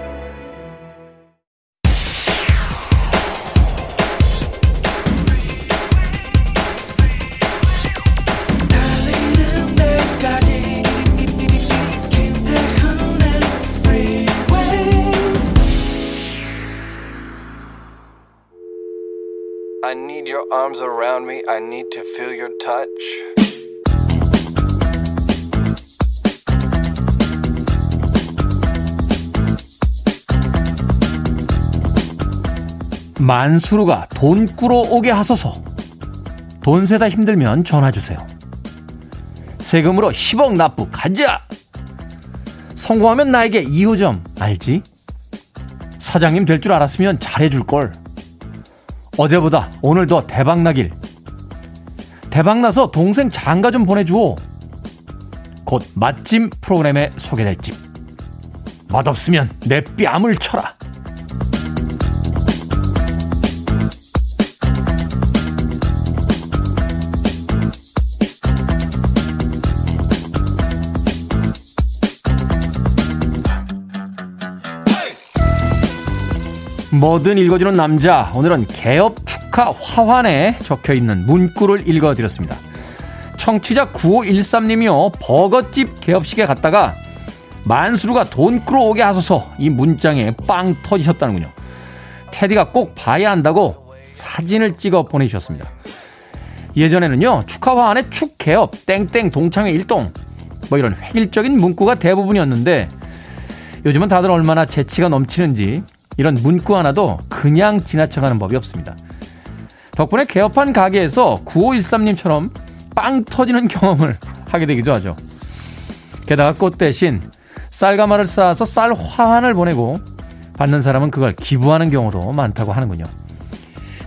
Speaker 1: I need your arms around me. I need to feel your touch. 만수르가 돈 꾸러 오게 하소서. 돈 세다 힘들면 전화 주세요. 세금으로 10억 납부 가자. 성공하면 나에게 2호점 알지? 사장님 될 줄 알았으면 잘해줄 걸. 어제보다 오늘 더 대박나길. 대박나서 동생 장가 좀 보내주오. 곧 맛집 프로그램에 소개될 집. 맛없으면 내 뺨을 쳐라. 뭐든 읽어주는 남자. 오늘은 개업 축하 화환에 적혀 있는 문구를 읽어드렸습니다. 청취자 9513님이요. 버거집 개업식에 갔다가 만수르가 돈 끌어오게 하소서 이 문장에 빵 터지셨다는군요. 테디가 꼭 봐야 한다고 사진을 찍어 보내주셨습니다. 예전에는요. 축하 화환에 축개업, 땡땡, 동창회 일동 뭐 이런 획일적인 문구가 대부분이었는데 요즘은 다들 얼마나 재치가 넘치는지 이런 문구 하나도 그냥 지나쳐가는 법이 없습니다. 덕분에 개업한 가게에서 9513님처럼 빵 터지는 경험을 하게 되기도 하죠. 게다가 꽃 대신 쌀가마를 쌓아서 쌀 화환을 보내고 받는 사람은 그걸 기부하는 경우도 많다고 하는군요.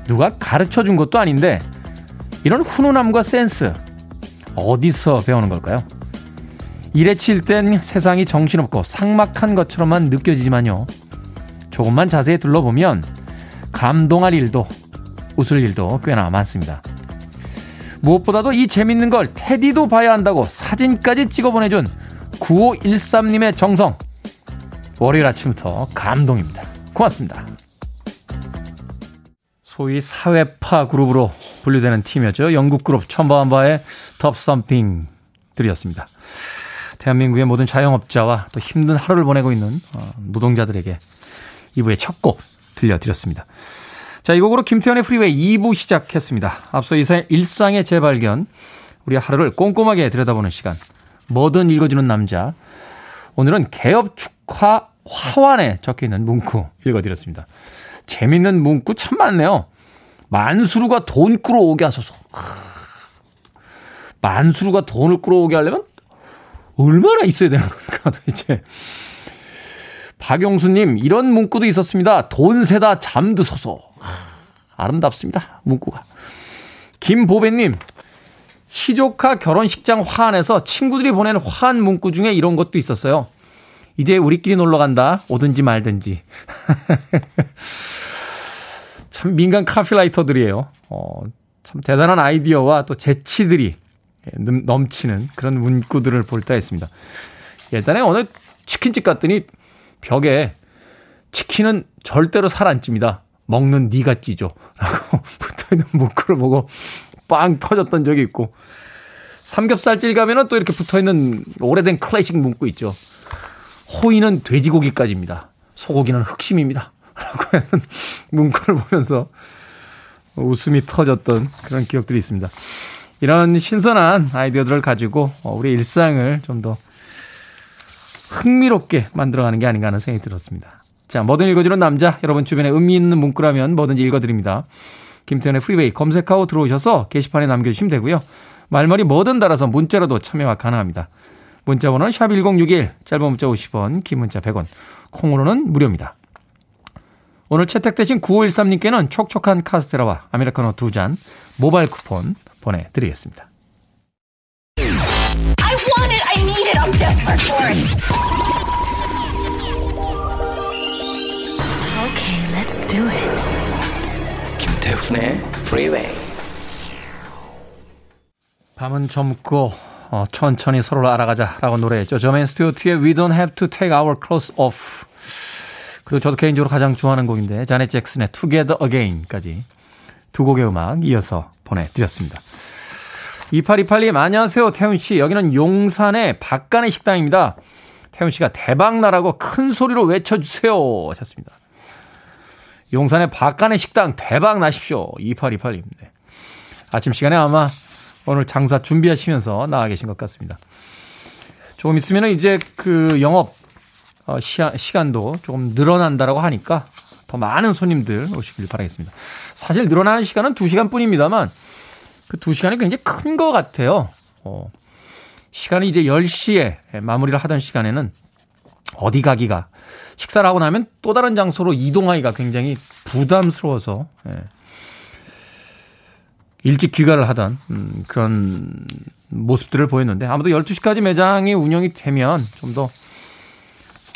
Speaker 1: 누가 가르쳐 준 것도 아닌데 이런 훈훈함과 센스 어디서 배우는 걸까요? 일에 칠 땐 세상이 정신없고 삭막한 것처럼만 느껴지지만요. 조금만 자세히 둘러보면 감동할 일도 웃을 일도 꽤나 많습니다. 무엇보다도 이 재밌는 걸 테디도 봐야 한다고 사진까지 찍어 보내준 9513님의 정성. 월요일 아침부터 감동입니다. 고맙습니다. 소위 사회파 그룹으로 분류되는 팀이었죠. 영국 그룹 첨바한바의 Top Something 들으셨습니다. 대한민국의 모든 자영업자와 또 힘든 하루를 보내고 있는 어, 노동자들에게 2부의 첫 곡 들려드렸습니다. 자, 이 곡으로 김태훈의 프리웨이 2부 시작했습니다. 앞서 이사의 일상의 재발견, 우리 하루를 꼼꼼하게 들여다보는 시간. 뭐든 읽어주는 남자. 오늘은 개업 축하 화환에 적혀 있는 문구 읽어드렸습니다. 재밌는 문구 참 많네요. 만수르가 돈 끌어오게 하소서. 만수르가 돈을 끌어오게 하려면 얼마나 있어야 되는 겁니까, 도대체. 박용수님, 이런 문구도 있었습니다. 돈 세다 잠드소서. 아름답습니다, 문구가. 김보배님, 시조카 결혼식장 화환에서 친구들이 보낸 화환 문구 중에 이런 것도 있었어요. 이제 우리끼리 놀러 간다. 오든지 말든지. 참 민간 카피라이터들이에요. 어, 참 대단한 아이디어와 또 재치들이 넘치는 그런 문구들을 볼 때가 있습니다. 예전에 어느 치킨집 갔더니 벽에 치킨은 절대로 살 안 찝니다. 먹는 니가 찌죠. 라고 붙어 있는 문구를 보고 빵 터졌던 적이 있고 삼겹살집 가면은 또 이렇게 붙어 있는 오래된 클래식 문구 있죠. 호의는 돼지고기까지입니다. 소고기는 흑심입니다. 라고 하는 문구를 보면서 웃음이 터졌던 그런 기억들이 있습니다. 이런 신선한 아이디어들을 가지고 우리 일상을 좀 더 흥미롭게 만들어가는 게 아닌가 하는 생각이 들었습니다. 자, 뭐든 읽어주는 남자, 여러분 주변에 의미 있는 문구라면 뭐든지 읽어드립니다. 김태현의 프리웨이 검색하고 들어오셔서 게시판에 남겨주시면 되고요. 말머리 뭐든 달아서 문자로도 참여가 가능합니다. 문자 번호는 샵1061, 짧은 문자 50원, 긴 문자 100원, 콩으로는 무료입니다. 오늘 채택되신 9513님께는 촉촉한 카스테라와 아메리카노 두 잔 모바일 쿠폰 보내드리겠습니다. I want it, I need it, I'm desperate for it. Okay, let's do it. 김태훈의 Freeway. 밤은 젊고 어, 천천히 서로를 알아가자라고 노래했죠. 저맨 스튜어트의 We Don't Have to Take Our Clothes Off. 그리고 저도 개인적으로 가장 좋아하는 곡인데 자넷 잭슨의 Together Again까지 두 곡의 음악 이어서 보내드렸습니다. 2828님 안녕하세요 태훈 씨 여기는 용산의 박간의 식당입니다. 태훈 씨가 대박 나라고 큰 소리로 외쳐주세요 하셨습니다. 용산의 박간의 식당 대박 나십시오. 2828님. 네. 아침 시간에 아마 오늘 장사 준비하시면서 나와 계신 것 같습니다. 조금 있으면 이제 그 영업 어, 시간도 조금 늘어난다라고 하니까 더 많은 손님들 오시길 바라겠습니다. 사실 늘어나는 시간은 2시간 뿐입니다만 그 2시간이 굉장히 큰 것 같아요. 어, 시간이 이제 10시에 마무리를 하던 시간에는 어디 가기가 식사를 하고 나면 또 다른 장소로 이동하기가 굉장히 부담스러워서 예. 일찍 귀가를 하던 음, 그런 모습들을 보였는데 아무도 12시까지 매장이 운영이 되면 좀더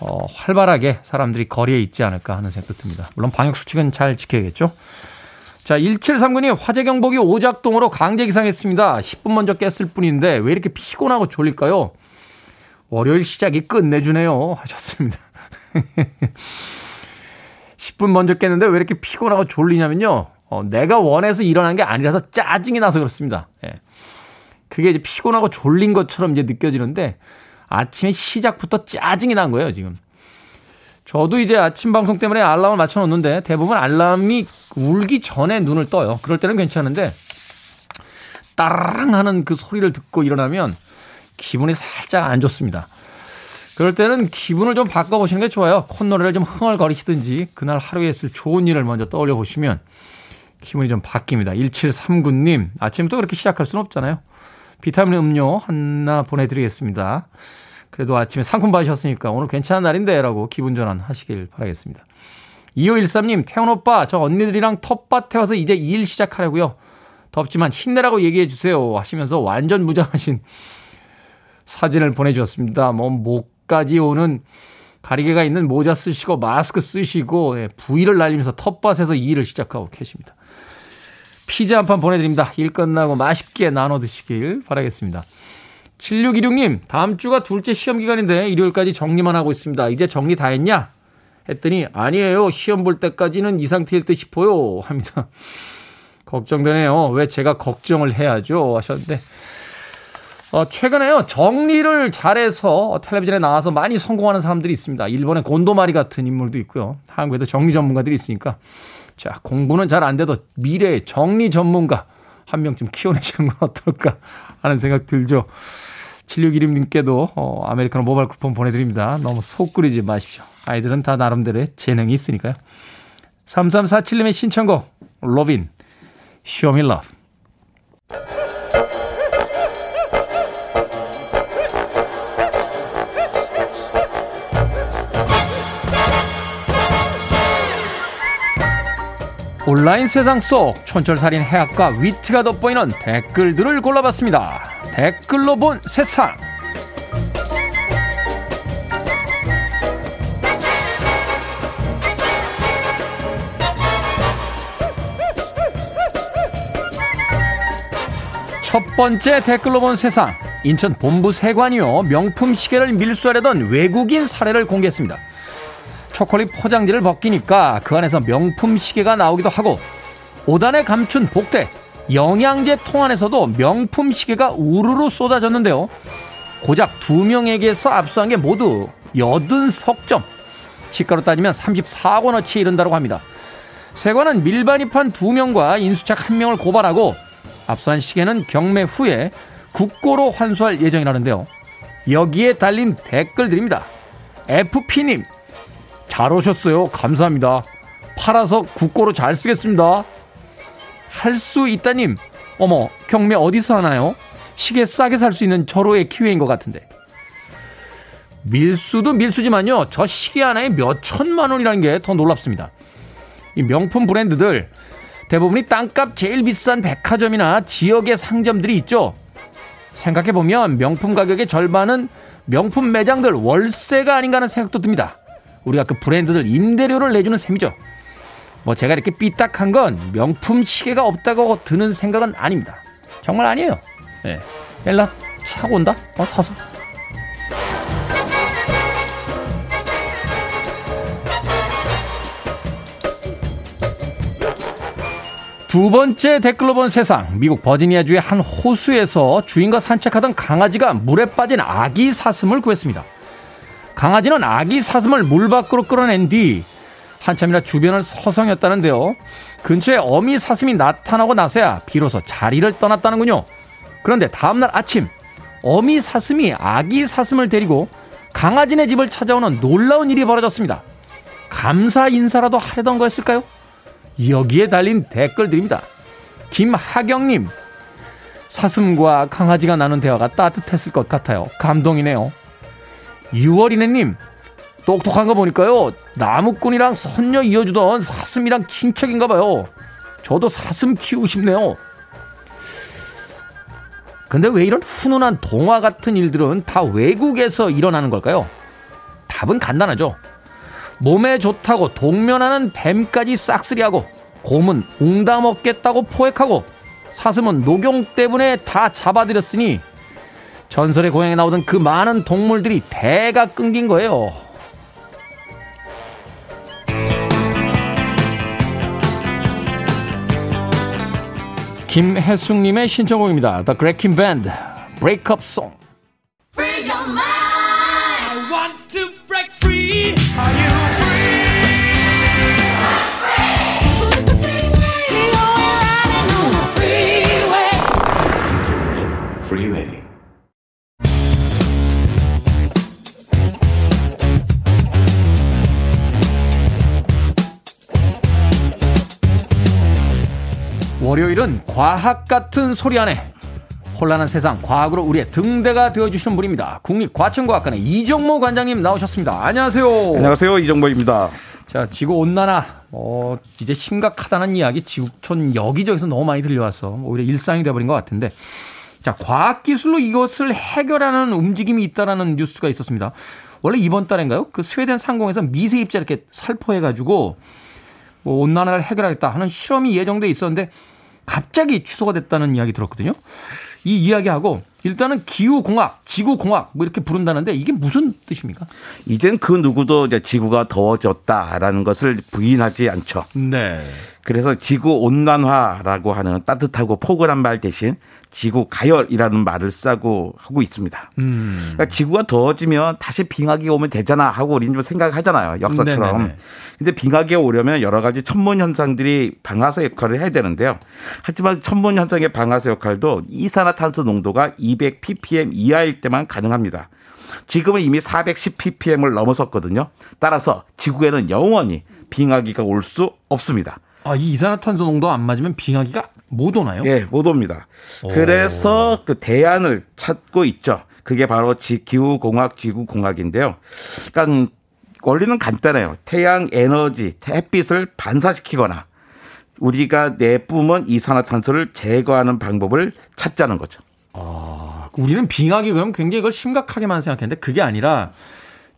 Speaker 1: 어, 활발하게 사람들이 거리에 있지 않을까 하는 생각도 듭니다. 물론 방역 수칙은 잘 지켜야겠죠. 자, 1739님 화재 경보기 오작동으로 강제 기상했습니다. 10분 먼저 깼을 뿐인데 왜 이렇게 피곤하고 졸릴까요? 월요일 시작이 끝내주네요. 하셨습니다. 10분 먼저 깼는데 왜 이렇게 피곤하고 졸리냐면요. 어, 내가 원해서 일어난 게 아니라서 짜증이 나서 그렇습니다. 예. 그게 이제 피곤하고 졸린 것처럼 이제 느껴지는데 아침에 시작부터 짜증이 난 거예요, 지금. 저도 이제 아침 방송 때문에 알람을 맞춰 놓는데 대부분 알람이 울기 전에 눈을 떠요. 그럴 때는 괜찮은데 따랑 하는 그 소리를 듣고 일어나면 기분이 살짝 안 좋습니다. 그럴 때는 기분을 좀 바꿔보시는 게 좋아요. 콧노래를 좀 흥얼거리시든지 그날 하루에 했을 좋은 일을 먼저 떠올려 보시면 기분이 좀 바뀝니다. 1739님, 아침부터 그렇게 시작할 수는 없잖아요. 비타민 음료 하나 보내드리겠습니다. 그래도 아침에 상품 받으셨으니까 오늘 괜찮은 날인데 라고 기분 전환 하시길 바라겠습니다. 2513님, 태훈 오빠, 저 언니들이랑 텃밭에 와서 이제 일 시작하려고요. 덥지만 힘내라고 얘기해 주세요. 하시면서 완전 무장하신 사진을 보내주셨습니다. 뭐, 목까지 오는 가리개가 있는 모자 쓰시고 마스크 쓰시고 예, 부위를 날리면서 텃밭에서 일을 시작하고 계십니다. 피자 한 판 보내드립니다. 일 끝나고 맛있게 나눠 드시길 바라겠습니다. 7616님, 다음 주가 둘째 시험 기간인데 일요일까지 정리만 하고 있습니다. 이제 정리 다 했냐? 했더니, 아니에요. 시험 볼 때까지는 이 상태일 듯 싶어요. 합니다. 걱정되네요. 왜 제가 걱정을 해야죠? 하셨는데, 어, 최근에요, 정리를 잘해서 텔레비전에 나와서 많이 성공하는 사람들이 있습니다. 일본의 곤도마리 같은 인물도 있고요. 한국에도 정리 전문가들이 있으니까 자, 공부는 잘 안 돼도 미래의 정리 전문가 한 명쯤 키워내시는 건 어떨까 하는 생각 들죠. 7616님께도 어, 아메리카노 모바일 쿠폰 보내드립니다. 너무 속 끓이지 마십시오. 아이들은 다 나름대로의 재능이 있으니까요. 3347님의 신청곡 Lovin' Me Love. 온라인 세상 속 촌철살인 해학과 위트가 돋보이는 댓글들을 골라봤습니다. 댓글로 본 세상. 첫 번째 댓글로 본 세상. 인천 본부 세관이요. 명품 시계를 밀수하려던 외국인 사례를 공개했습니다. 초콜릿 포장지를 벗기니까 그 안에서 명품 시계가 나오기도 하고 5단에 감춘 복대, 영양제 통 안에서도 명품 시계가 우르르 쏟아졌는데요. 고작 두 명에게서 압수한 게 모두 80석점. 시가로 따지면 34억 원어치 이른다고 합니다. 세관은 밀반입한 두 명과 인수착 한 명을 고발하고 압수한 시계는 경매 후에 국고로 환수할 예정이라는데요. 여기에 달린 댓글들입니다. FP님, 잘 오셨어요. 감사합니다. 팔아서 국고로 잘 쓰겠습니다. 할 수 있다님, 어머, 경매 어디서 하나요? 시계 싸게 살 수 있는 절호의 기회인 것 같은데. 밀수도 밀수지만요, 저 시계 하나에 몇 천만 원이라는 게 더 놀랍습니다. 이 명품 브랜드들, 대부분이 땅값 제일 비싼 백화점이나 지역의 상점들이 있죠. 생각해보면 명품 가격의 절반은 명품 매장들 월세가 아닌가 하는 생각도 듭니다. 우리가 그 브랜드들 임대료를 내주는 셈이죠. 뭐 제가 이렇게 삐딱한 건 명품 시계가 없다고 드는 생각은 아닙니다. 정말 아니에요. 네. 엘라 사고 온다? 어, 사서. 두 번째 댓글로 본 세상. 미국 버지니아주의 한 호수에서 주인과 산책하던 강아지가 물에 빠진 아기 사슴을 구했습니다. 강아지는 아기 사슴을 물 밖으로 끌어낸 뒤 한참이나 주변을 서성였다는데요. 근처에 어미 사슴이 나타나고 나서야 비로소 자리를 떠났다는군요. 그런데 다음날 아침 어미 사슴이 아기 사슴을 데리고 강아지네 집을 찾아오는 놀라운 일이 벌어졌습니다. 감사 인사라도 하려던 거였을까요? 여기에 달린 댓글들입니다. 김하경님, 사슴과 강아지가 나눈 대화가 따뜻했을 것 같아요. 감동이네요. 6월이네님, 똑똑한 거 보니까요, 나무꾼이랑 선녀 이어주던 사슴이랑 친척인가 봐요. 저도 사슴 키우고 싶네요. 근데 왜 이런 훈훈한 동화 같은 일들은 다 외국에서 일어나는 걸까요? 답은 간단하죠. 몸에 좋다고 동면하는 뱀까지 싹쓸이하고 곰은 웅다 먹겠다고 포획하고 사슴은 녹용 때문에 다 잡아들였으니 전설의 고향에 나오던 그 많은 동물들이 대가 끊긴 거예요. 김혜숙님의 신청곡입니다. The Cracking Band, Breakup Song. 월요일은 과학 같은 소리 안에 혼란한 세상 과학으로 우리의 등대가 되어주시는 분입니다. 국립과천과학관의 이정모 관장님 나오셨습니다. 안녕하세요.
Speaker 9: 안녕하세요. 이정모입니다.
Speaker 1: 자, 지구 온난화, 어, 이제 심각하다는 이야기 지구촌 여기저기서 너무 많이 들려와서 오히려 일상이 돼버린 것 같은데, 자, 과학 기술로 이것을 해결하는 움직임이 있다라는 뉴스가 있었습니다. 원래 이번 달인가요? 그 스웨덴 상공에서 미세 입자 이렇게 살포해 가지고 뭐 온난화를 해결하겠다 하는 실험이 예정돼 있었는데 갑자기 취소가 됐다는 이야기 들었거든요. 이 이야기하고 일단은 기후공학, 지구공학 뭐 이렇게 부른다는데 이게 무슨 뜻입니까?
Speaker 9: 이젠 그 누구도 이제 지구가 더워졌다라는 것을 부인하지 않죠. 네. 그래서 지구 온난화라고 하는 따뜻하고 포근한 말 대신 지구 가열이라는 말을 쓰고 하고 있습니다. 음. 그러니까 지구가 더워지면 다시 빙하기 오면 되잖아 하고 우리는 좀 생각하잖아요. 역사처럼. 네네네. 근데 빙하기에 오려면 여러 가지 천문 현상들이 방아쇠 역할을 해야 되는데요. 하지만 천문 현상의 방아쇠 역할도 이산화탄소 농도가 200 ppm 이하일 때만 가능합니다. 지금은 이미 410 ppm을 넘어섰거든요. 따라서 지구에는 영원히 빙하기가 올 수 없습니다.
Speaker 1: 아, 이 이산화탄소 농도 안 맞으면 빙하기가 못 오나요?
Speaker 9: 예, 못 옵니다. 오. 그래서 그 대안을 찾고 있죠. 그게 바로 기후공학, 지구공학인데요. 그러니까 원리는 간단해요. 태양 에너지, 햇빛을 반사시키거나 우리가 내뿜은 이산화탄소를 제거하는 방법을 찾자는 거죠.
Speaker 1: 아, 우리는 빙하기 그럼 굉장히 이걸 심각하게만 생각했는데 그게 아니라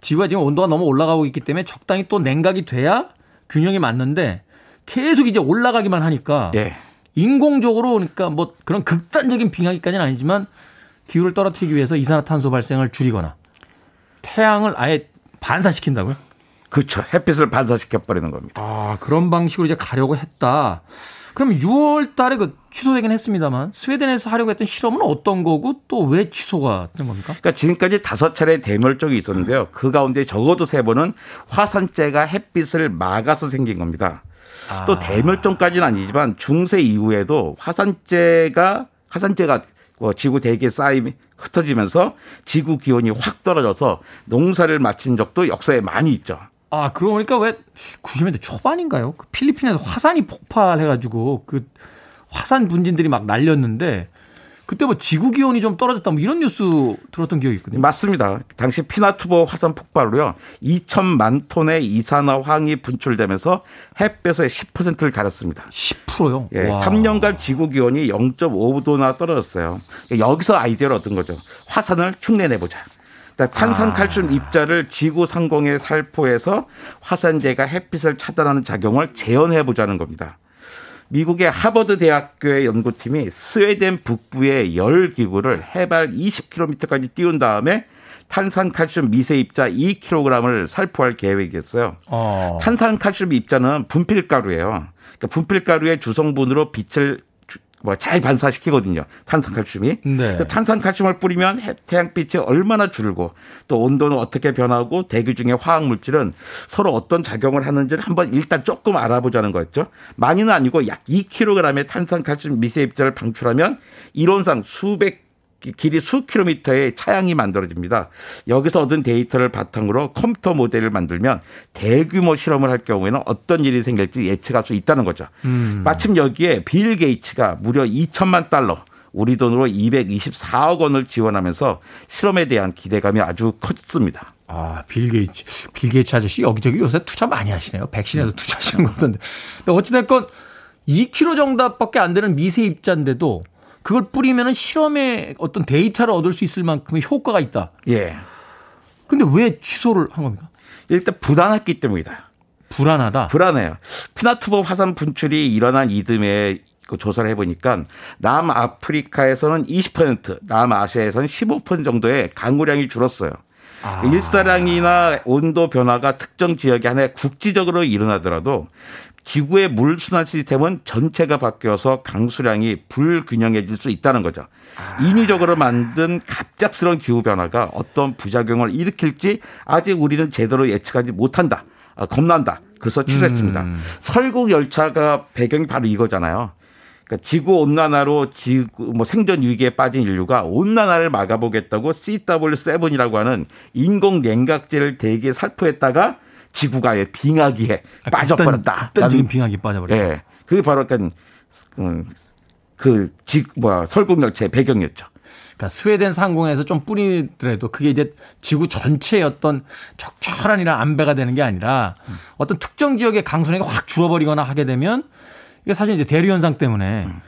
Speaker 1: 지구가 지금 온도가 너무 올라가고 있기 때문에 적당히 또 냉각이 돼야 균형이 맞는데 계속 이제 올라가기만 하니까 예. 인공적으로 그러니까 뭐 그런 극단적인 빙하기까지는 아니지만 기후를 떨어뜨리기 위해서 이산화탄소 발생을 줄이거나 태양을 아예 반사시킨다고요?
Speaker 9: 그렇죠. 햇빛을 반사시켜 버리는 겁니다.
Speaker 1: 아, 그런 방식으로 이제 가려고 했다. 그럼 6월 달에 그 취소되긴 했습니다만 스웨덴에서 하려고 했던 실험은 어떤 거고 또 왜 취소가 된 겁니까?
Speaker 9: 그러니까 지금까지 다섯 차례 대멸종이 있었는데요. 그 가운데 적어도 세 번은 화산재가 햇빛을 막아서 생긴 겁니다. 아. 또 대멸종까지는 아니지만 중세 이후에도 화산재가 화산재가 뭐 지구 대기에 쌓임이 흩어지면서 지구 기온이 확 떨어져서 농사를 마친 적도 역사에 많이 있죠.
Speaker 1: 아, 그러고 보니까 왜 90년대 초반인가요? 그 필리핀에서 화산이 폭발해가지고 그 화산 분진들이 막 날렸는데 그때 뭐 지구 기온이 좀 떨어졌다 뭐 이런 뉴스 들었던 기억이 있거든요.
Speaker 9: 맞습니다. 당시 피나투보 화산 폭발로요. 2천만 톤의 이산화황이 분출되면서 햇볕의 10%를 가렸습니다.
Speaker 1: 10%요?
Speaker 9: 예. 와. 3년간 지구 기온이 0.5도나 떨어졌어요. 여기서 아이디어를 얻은 거죠. 화산을 흉내내 보자. 그러니까 탄산칼슘 아. 입자를 지구 상공에 살포해서 화산재가 햇빛을 차단하는 작용을 재현해 보자는 겁니다. 미국의 하버드 대학교의 연구팀이 스웨덴 북부의 열 기구를 해발 20km까지 띄운 다음에 탄산칼슘 미세 입자 2kg을 살포할 계획이었어요. 어. 탄산칼슘 입자는 분필가루예요. 그러니까 분필가루의 주성분으로 빛을 뭐 잘 반사시키거든요. 탄산칼슘이. 네. 그 탄산칼슘을 뿌리면 태양빛이 얼마나 줄고 또 온도는 어떻게 변하고 대기 중의 화학 물질은 서로 어떤 작용을 하는지를 한번 일단 조금 알아보자는 거였죠. 많이는 아니고 약 2kg의 탄산칼슘 미세 입자를 방출하면 이론상 수백 길이 수 킬로미터의 차양이 만들어집니다. 여기서 얻은 데이터를 바탕으로 컴퓨터 모델을 만들면 대규모 실험을 할 경우에는 어떤 일이 생길지 예측할 수 있다는 거죠. 음. 마침 여기에 빌 게이츠가 무려 2천만 달러 우리 돈으로 224억 원을 지원하면서 실험에 대한 기대감이 아주 컸습니다.
Speaker 1: 아, 빌 게이츠. 빌 게이츠 아저씨 여기저기 요새 투자 많이 하시네요. 백신에서 투자하시는 것 같은데. 어찌됐건 2kg 정도밖에 안 되는 미세 입자인데도 그걸 뿌리면은 실험에 어떤 데이터를 얻을 수 있을 만큼의 효과가 있다.
Speaker 9: 예.
Speaker 1: 근데 왜 취소를 한 겁니까?
Speaker 9: 일단 불안했기 때문이다.
Speaker 1: 불안하다.
Speaker 9: 불안해요. 피나투보 화산 분출이 일어난 이듬해 그 조사를 해보니까 남아프리카에서는 20%, 남아시아에서는 15% 정도의 강우량이 줄었어요. 아. 일사량이나 온도 변화가 특정 지역에 한해 국지적으로 일어나더라도 지구의 물 순환 시스템은 전체가 바뀌어서 강수량이 불균형해질 수 있다는 거죠. 아. 인위적으로 만든 갑작스러운 기후 변화가 어떤 부작용을 일으킬지 아직 우리는 제대로 예측하지 못한다. 아, 겁난다. 그래서 취소했습니다. 음. 설국 열차가 배경이 바로 이거잖아요. 그러니까 지구 온난화로 지구 뭐 생존 위기에 빠진 인류가 온난화를 막아보겠다고 CW7이라고 하는 인공 냉각제를 대기에 살포했다가 지구가 빙하기에 아, 빠져버렸다.
Speaker 1: 극단적인 빙하기에 빠져버렸다.
Speaker 9: 예. 그게 바로 약간 음, 그 지, 뭐야 설국열차의 배경이었죠.
Speaker 1: 그러니까 스웨덴 상공에서 좀 뿌리더라도 그게 이제 지구 전체의 어떤 적절한 이런 안배가 되는 게 아니라 음. 어떤 특정 지역의 강수량이 확 줄어버리거나 하게 되면 이게 사실 이제 대류 현상 때문에 음.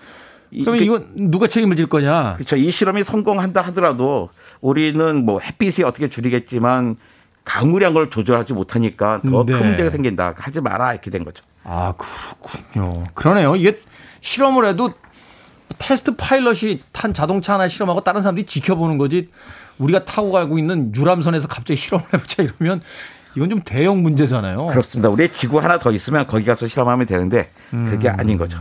Speaker 1: 그러면 그, 이건 누가 책임을 질 거냐?
Speaker 9: 그렇죠. 이 실험이 성공한다 하더라도 우리는 뭐 햇빛이 어떻게 줄이겠지만 강우량을 조절하지 못하니까 더큰 네. 문제가 생긴다. 하지 마라 이렇게 된 거죠.
Speaker 1: 아 그렇군요. 그러네요. 이게 실험을 해도 테스트 파일럿이 탄 자동차 하나 실험하고 다른 사람들이 지켜보는 거지. 우리가 타고 가고 있는 유람선에서 갑자기 실험을 해보자 이러면 이건 좀 대형 문제잖아요.
Speaker 9: 그렇습니다. 우리 지구 하나 더 있으면 거기 가서 실험하면 되는데 그게 음. 아닌 거죠.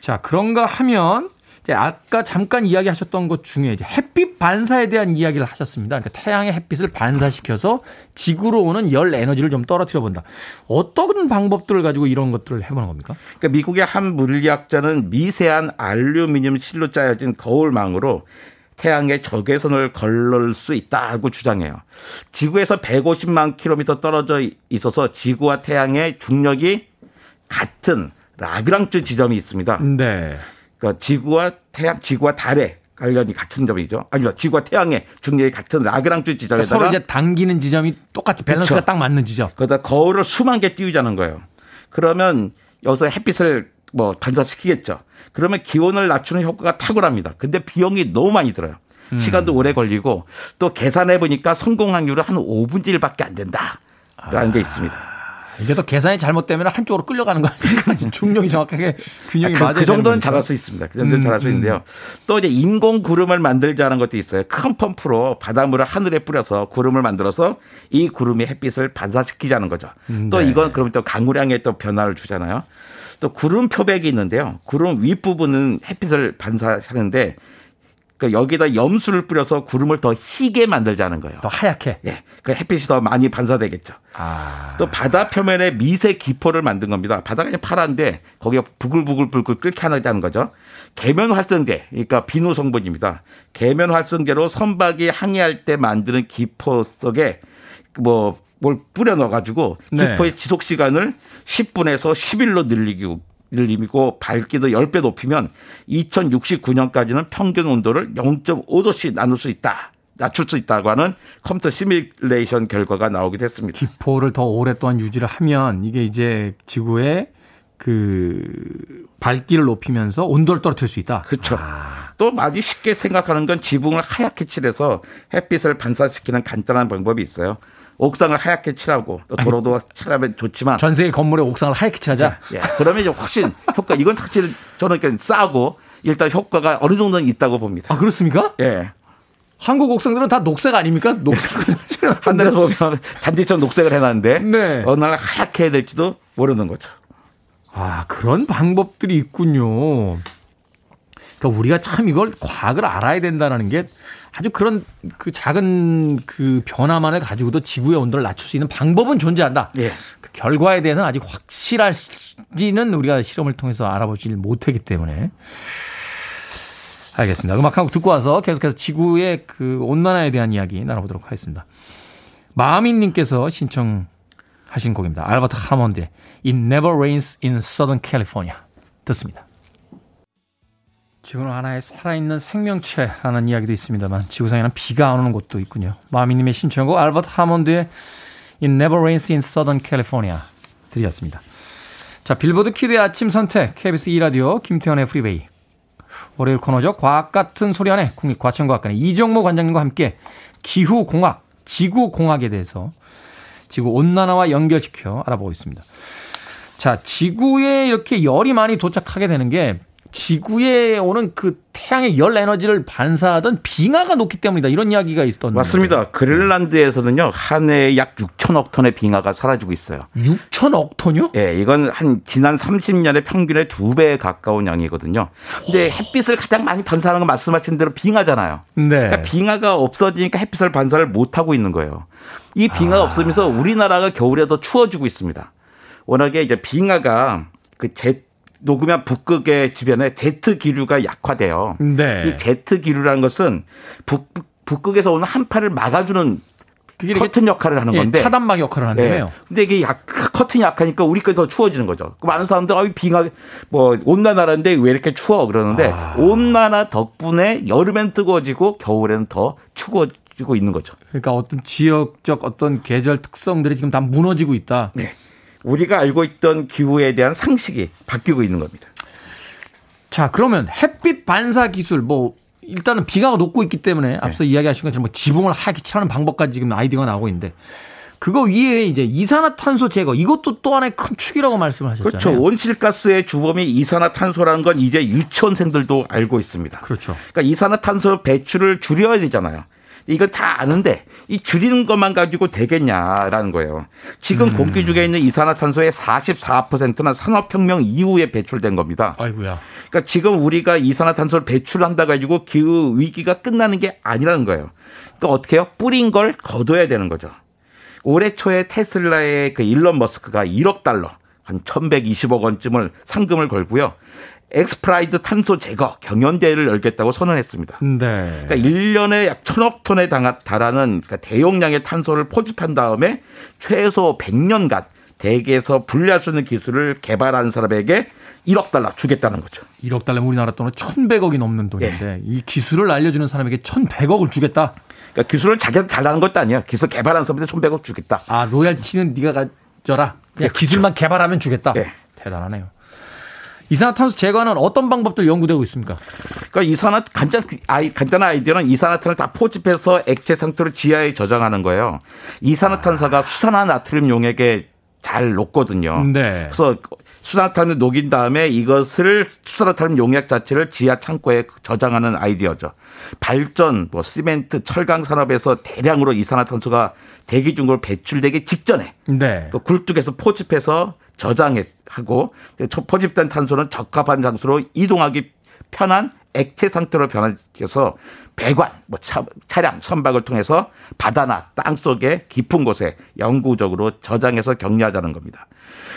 Speaker 1: 자 그런가 하면 이제 아까 잠깐 이야기하셨던 것 중에 이제 햇빛 반사에 대한 이야기를 하셨습니다. 그러니까 태양의 햇빛을 반사시켜서 지구로 오는 열 에너지를 좀 떨어뜨려 본다. 어떤 방법들을 가지고 이런 것들을 해보는 겁니까?
Speaker 9: 그러니까 미국의 한 물리학자는 미세한 알루미늄 실로 짜여진 거울망으로 태양의 적외선을 걸을 수 있다고 주장해요. 지구에서 150만 킬로미터 떨어져 있어서 지구와 태양의 중력이 같은 라그랑츠 지점이 있습니다.
Speaker 1: 네.
Speaker 9: 그러니까 지구와 태양, 지구와 달의 관련이 같은 점이죠. 아니요, 지구와 태양의 중력이 같은 라그랑주 지점에다가
Speaker 1: 서로 이제 당기는 지점이 똑같이 밸런스가 그렇죠. 딱 맞는 지점.
Speaker 9: 그러다 거울을 수만 개 띄우자는 거예요. 그러면 여기서 햇빛을 뭐 반사시키겠죠. 그러면 기온을 낮추는 효과가 탁월합니다. 근데 비용이 너무 많이 들어요. 음. 시간도 오래 걸리고 또 계산해 보니까 성공 확률은 한 5분의 1밖에 안 된다라는 아. 게 있습니다.
Speaker 1: 이게 또 계산이 잘못되면 한쪽으로 끌려가는 거 아닙니까? 중력이 정확하게 균형이 아, 그, 맞아야
Speaker 9: 그 정도는 잘할 수 있습니다. 그 정도는 음, 잘할 수 음. 있는데요. 또 이제 인공 구름을 만들자는 것도 있어요. 큰 펌프로 바닷물을 하늘에 뿌려서 구름을 만들어서 이 구름이 햇빛을 반사시키자는 거죠. 음, 또 네. 이건 그러면 또 강우량에 또 변화를 주잖아요. 또 구름 표백이 있는데요. 구름 윗부분은 햇빛을 반사하는데 그러니까 여기다 염수를 뿌려서 구름을 더 희게 만들자는 거예요.
Speaker 1: 더 하얗게.
Speaker 9: 예. 그 햇빛이 더 많이 반사되겠죠. 아. 또 바다 표면에 미세 기포를 만든 겁니다. 바다가 그냥 파란데 거기에 부글부글부글 끓게 하자는 거죠. 계면 활성계, 그러니까 비누 성분입니다. 계면 활성계로 선박이 항해할 때 만드는 기포 속에 뭐뭘 뿌려 넣어가지고 네. 기포의 네. 지속 시간을 10분에서 10일로 늘리고 늘리고 밝기도 10배 높이면 2069년까지는 평균 온도를 0.5도씩 나눌 수 있다. 낮출 수 있다고 하는 컴퓨터 시뮬레이션 결과가 나오기도 했습니다.
Speaker 1: 기포를 더 오랫동안 유지를 하면 이게 이제 지구의 그 밝기를 높이면서 온도를 떨어뜨릴 수 있다.
Speaker 9: 그렇죠. 아. 또 많이 쉽게 생각하는 건 지붕을 하얗게 칠해서 햇빛을 반사시키는 간단한 방법이 있어요. 옥상을 하얗게 칠하고 도로도 아니, 칠하면 좋지만
Speaker 1: 전 세계 건물의 옥상을 하얗게 칠하자.
Speaker 9: 예. 그러면 이제 훨씬 효과 이건 사실 저는 그냥 싸고 일단 효과가 어느 정도는 있다고 봅니다.
Speaker 1: 아 그렇습니까?
Speaker 9: 예.
Speaker 1: 한국 옥상들은 다 녹색 아닙니까? 녹색.
Speaker 9: 하늘에서 보면 잔디처럼 녹색을 해놨는데 네. 어느 날 하얗게 해야 될지도 모르는 거죠.
Speaker 1: 아 그런 방법들이 있군요. 그러니까 우리가 참 이걸 과학을 알아야 된다는 게 아주 그런 그 작은 그 변화만을 가지고도 지구의 온도를 낮출 수 있는 방법은 존재한다. 예. 그 결과에 대해서는 아직 확실할지는 우리가 실험을 통해서 알아보질 못했기 때문에. 알겠습니다. 음악 한 곡 듣고 와서 계속해서 지구의 그 온난화에 대한 이야기 나눠보도록 하겠습니다. 마미님께서 신청하신 곡입니다. 알버트 하몬드의 It Never Rains in Southern California. 듣습니다. 지구는 하나의 살아있는 생명체라는 이야기도 있습니다만 지구상에는 비가 안 오는 곳도 있군요. 마미님의 신청곡 알버트 하몬드의 It Never Rains in Southern California 들으셨습니다. 자 빌보드 Kid의 아침 선택 KBS 2라디오 김태훈의 프리웨이 월요일 코너죠. 과학 같은 소리 안에 국립과천과학관의 이정모 관장님과 함께 기후공학, 지구공학에 대해서 지구 온난화와 연결시켜 알아보고 있습니다. 자, 지구에 이렇게 열이 많이 도착하게 되는 게 지구에 오는 그 태양의 열 에너지를 반사하던 빙하가 높기 때문이다. 이런 이야기가 있던데.
Speaker 9: 맞습니다. 그린란드에서는요. 한 해에 약 6천억 톤의 빙하가 사라지고 있어요.
Speaker 1: 6천억 톤이요?
Speaker 9: 예, 네, 이건 한 지난 30년의 평균의 두 배에 가까운 양이거든요. 근데 햇빛을 가장 많이 반사하는 건 말씀하신 대로 빙하잖아요. 네. 그러니까 빙하가 없어지니까 햇빛을 반사를 못 하고 있는 거예요. 이 빙하가 아. 없으면서 우리나라가 겨울에 더 추워지고 있습니다. 워낙에 이제 빙하가 그 제 녹으면 북극의 주변에 제트 기류가 약화돼요. 네. 이 제트 기류라는 것은 북, 북극에서 오는 한파를 막아주는 커튼 역할을 하는 예, 건데
Speaker 1: 예, 차단막 역할을 하는데요. 네.
Speaker 9: 근데 이게 약 커튼이 약하니까 우리까지 더 추워지는 거죠. 그 많은 사람들 아 빙하 뭐 온난화라는데 왜 이렇게 추워 그러는데 아. 온난화 덕분에 여름엔 뜨거워지고 겨울에는 더 추워 지고 있는 거죠.
Speaker 1: 그러니까 어떤 지역적 어떤 계절 특성들이 지금 다 무너지고 있다.
Speaker 9: 네. 우리가 알고 있던 기후에 대한 상식이 바뀌고 있는 겁니다.
Speaker 1: 자, 그러면 햇빛 반사 기술 뭐 일단은 비가 녹고 있기 때문에 앞서 네. 이야기하신 것처럼 뭐 지붕을 하얗게 칠하는 방법까지 지금 아이디어가 나오고 있는데 그거 위에 이제 이산화탄소 제거 이것도 또 하나의 큰 축이라고 말씀을 하셨잖아요.
Speaker 9: 그렇죠. 온실가스의 주범이 이산화탄소라는 건 이제 유치원생들도 알고 있습니다.
Speaker 1: 그렇죠.
Speaker 9: 그러니까 이산화탄소 배출을 줄여야 되잖아요. 이거 다 아는데 이 줄이는 것만 가지고 되겠냐라는 거예요. 지금 음. 공기 중에 있는 이산화탄소의 44%는 산업혁명 이후에 배출된 겁니다.
Speaker 1: 아이고야.
Speaker 9: 그러니까 지금 우리가 이산화탄소를 배출한다 가지고 기후 위기가 끝나는 게 아니라는 거예요. 또 어떻게 해요? 뿌린 걸 거둬야 되는 거죠. 올해 초에 테슬라의 그 일론 머스크가 1억 달러 한 1120억 원쯤을 상금을 걸고요. XPRIZE 탄소 제거 경연대회를 열겠다고 선언했습니다. 네. 그러니까 1년에 약 천억 톤에 달하는 그러니까 대용량의 탄소를 포집한 다음에 최소 100년간 대기에서 분리할 수 있는 기술을 개발하는 사람에게 1억 달러 주겠다는 거죠.
Speaker 1: 1억 달러면 우리나라 돈은 1,100억이 넘는 돈인데 예. 이 기술을 알려주는 사람에게 1,100억을 주겠다.
Speaker 9: 그러니까 기술을 자기한테 달라는 것도 아니야. 기술 개발하는 사람한테 1,100억 주겠다.
Speaker 1: 아 로얄티는 네가 가져라. 그냥 예, 기술만 그렇죠. 개발하면 주겠다. 예. 대단하네요. 이산화탄소 제거는 어떤 방법들 연구되고 있습니까?
Speaker 9: 그러니까 이산화 간단 아이 간단한 아이디어는 이산화탄을 다 포집해서 액체 상태로 지하에 저장하는 거예요. 이산화탄소가 아. 수산화 나트륨 용액에 잘 녹거든요. 네. 그래서 수산화탄을 녹인 다음에 이것을 수산화탄 용액 자체를 지하 창고에 저장하는 아이디어죠. 발전, 뭐 시멘트, 철강 산업에서 대량으로 이산화탄소가 대기 중으로 배출되기 직전에 네. 그 굴뚝에서 포집해서 저장하고 포집된 탄소는 적합한 장소로 이동하기 편한 액체 상태로 변화해서 배관, 뭐 차, 차량, 선박을 통해서 바다나 땅 속의 깊은 곳에 영구적으로 저장해서 격리하자는 겁니다.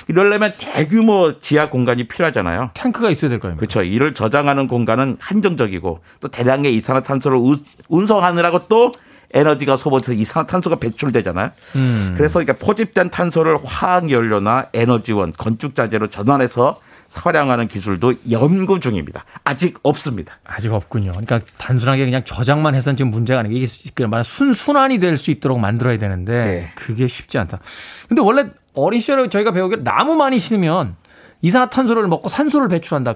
Speaker 9: 이러려면 대규모 지하 공간이 필요하잖아요.
Speaker 1: 탱크가 있어야 될 거예요.
Speaker 9: 그렇죠. 이를 저장하는 공간은 한정적이고 또 대량의 이산화탄소를 운송하느라고 또 에너지가 소모돼서 이산화탄소가 배출되잖아요. 음. 그래서 그러니까 포집된 탄소를 화학연료나 에너지원, 건축자재로 전환해서 사량하는 기술도 연구 중입니다. 아직 없습니다.
Speaker 1: 아직 없군요. 그러니까 단순하게 그냥 저장만 해서는 지금 문제가 아니고 이게 말 순순환이 될 수 있도록 만들어야 되는데 네. 그게 쉽지 않다. 근데 원래 어린 시절에 저희가 배우기로 나무 많이 심으면 이산화탄소를 먹고 산소를 배출한다.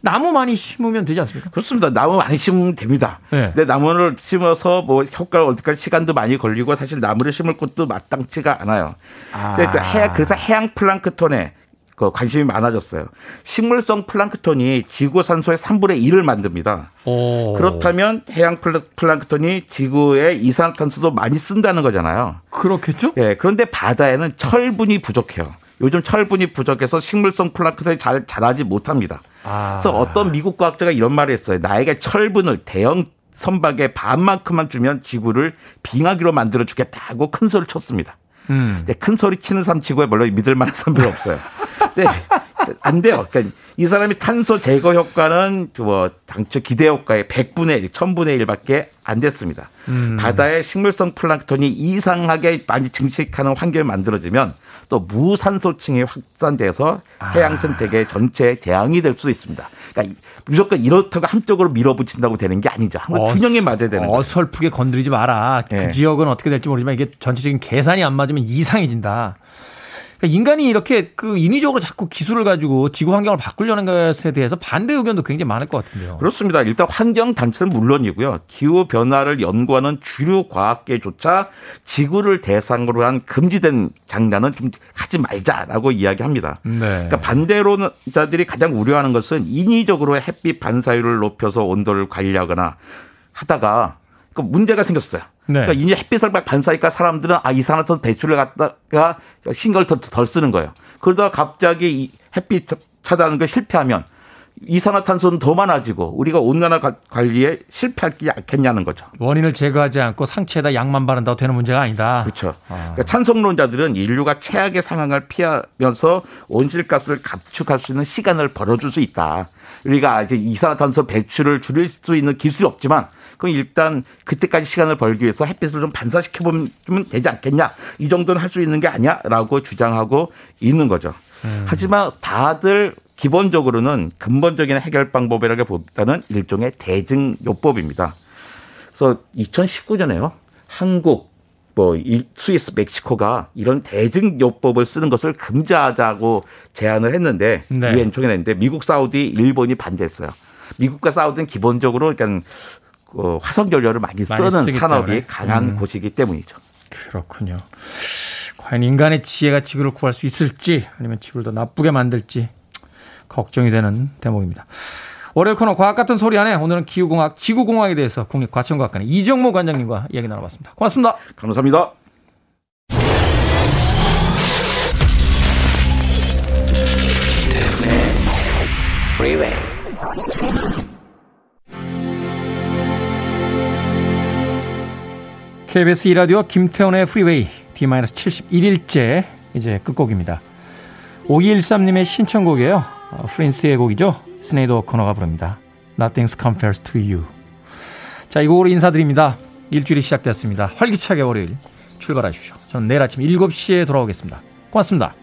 Speaker 1: 나무 많이 심으면 되지 않습니까?
Speaker 9: 그렇습니다. 나무 많이 심으면 됩니다. 네. 근데 나무를 심어서 뭐 효과를 어디까지 시간도 많이 걸리고 사실 나무를 심을 것도 마땅치가 않아요. 아. 근데 그 해양, 그래서 해양 플랑크톤에 그 관심이 많아졌어요. 식물성 플랑크톤이 지구 산소의 3분의 1을 만듭니다. 오. 그렇다면 해양 플랑크톤이 지구의 이산화탄소도 많이 쓴다는 거잖아요.
Speaker 1: 그렇겠죠?
Speaker 9: 예. 네, 그런데 바다에는 철분이 부족해요. 요즘 철분이 부족해서 식물성 플랑크톤이 잘 자라지 못합니다. 아. 그래서 어떤 미국 과학자가 이런 말을 했어요. 나에게 철분을 대형 선박의 반만큼만 주면 지구를 빙하기로 만들어 주겠다고 큰 소리를 쳤습니다. 음. 근데 큰 소리 치는 사람 지구에 별로 믿을 만한 사람이 없어요. 네. 안 돼요. 그러니까 이 사람이 탄소 제거 효과는 뭐 당초 기대 효과의 100분의 1, 1000분의 1밖에 안 됐습니다. 음. 바다의 식물성 플랑크톤이 이상하게 많이 증식하는 환경이 만들어지면 또 무산소층이 확산돼서 해양 아. 생태계 전체에 대항이 될수 있습니다. 그러니까 무조건 이렇다고 한쪽으로 밀어붙인다고 되는 게 아니죠. 항상 어, 균형에 맞아야 되는 거예요.
Speaker 1: 어설프게 건드리지 마라. 그 네. 지역은 어떻게 될지 모르지만 이게 전체적인 계산이 안 맞으면 이상해진다. 그러니까 인간이 이렇게 그 인위적으로 자꾸 기술을 가지고 지구 환경을 바꾸려는 것에 대해서 반대 의견도 굉장히 많을 것 같은데요.
Speaker 9: 그렇습니다. 일단 환경 단체는 물론이고요. 기후 변화를 연구하는 주류 과학계조차 지구를 대상으로 한 금지된 장난은 좀 하지 말자라고 이야기합니다. 네. 그러니까 반대론자들이 가장 우려하는 것은 인위적으로 햇빛 반사율을 높여서 온도를 관리하거나 하다가 그 문제가 생겼어요. 네. 그러니까 이제 햇빛을 반사니까 사람들은 아 이산화탄소 배출을 갖다가 신경을 더, 덜 쓰는 거예요. 그러다가 갑자기 이 햇빛 차단하는 걸 실패하면 이산화탄소는 더 많아지고 우리가 온난화 관리에 실패하지 않겠냐는 거죠.
Speaker 1: 원인을 제거하지 않고 상체에다 약만 바른다고 되는 문제가 아니다.
Speaker 9: 그렇죠. 아. 그러니까 찬성론자들은 인류가 최악의 상황을 피하면서 온실가스를 감축할 수 있는 시간을 벌어줄 수 있다. 우리가 이제 이산화탄소 배출을 줄일 수 있는 기술이 없지만 그럼 일단 그때까지 시간을 벌기 위해서 햇빛을 좀 반사시켜 보면 되지 않겠냐. 이 정도는 할 수 있는 게 아니야라고 주장하고 있는 거죠. 음. 하지만 다들 기본적으로는 근본적인 해결 방법이라기보다는 일종의 대증 요법입니다. 그래서 2019년에요. 한국, 뭐 스위스, 멕시코가 이런 대증 요법을 쓰는 것을 금지하자고 제안을 했는데 네. 유엔 총회 냈는데 미국, 사우디, 일본이 반대했어요. 미국과 사우디는 기본적으로 그러니까 그 화석 연료를 많이, 많이 쓰는 산업이 때문에. 강한 음. 곳이기 때문이죠.
Speaker 1: 그렇군요. 과연 인간의 지혜가 지구를 구할 수 있을지 아니면 지구를 더 나쁘게 만들지 걱정이 되는 대목입니다. 월요일 코너 과학 같은 소리 안에 오늘은 기후공학, 지구공학에 대해서 국립과천과학관의 이정모 관장님과 이야기 나눠봤습니다. 고맙습니다.
Speaker 9: 감사합니다.
Speaker 1: KBS 이라디오 김태훈의 프리웨이 D-71일째 이제 끝곡입니다. 5213님의 신청곡이에요. 어, 프린스의 곡이죠. 스네이더 코너가 부릅니다. Nothing compares to you. 자, 이 곡으로 인사드립니다. 일주일이 시작됐습니다. 활기차게 월요일 출발하십시오. 저는 내일 아침 7시에 돌아오겠습니다. 고맙습니다.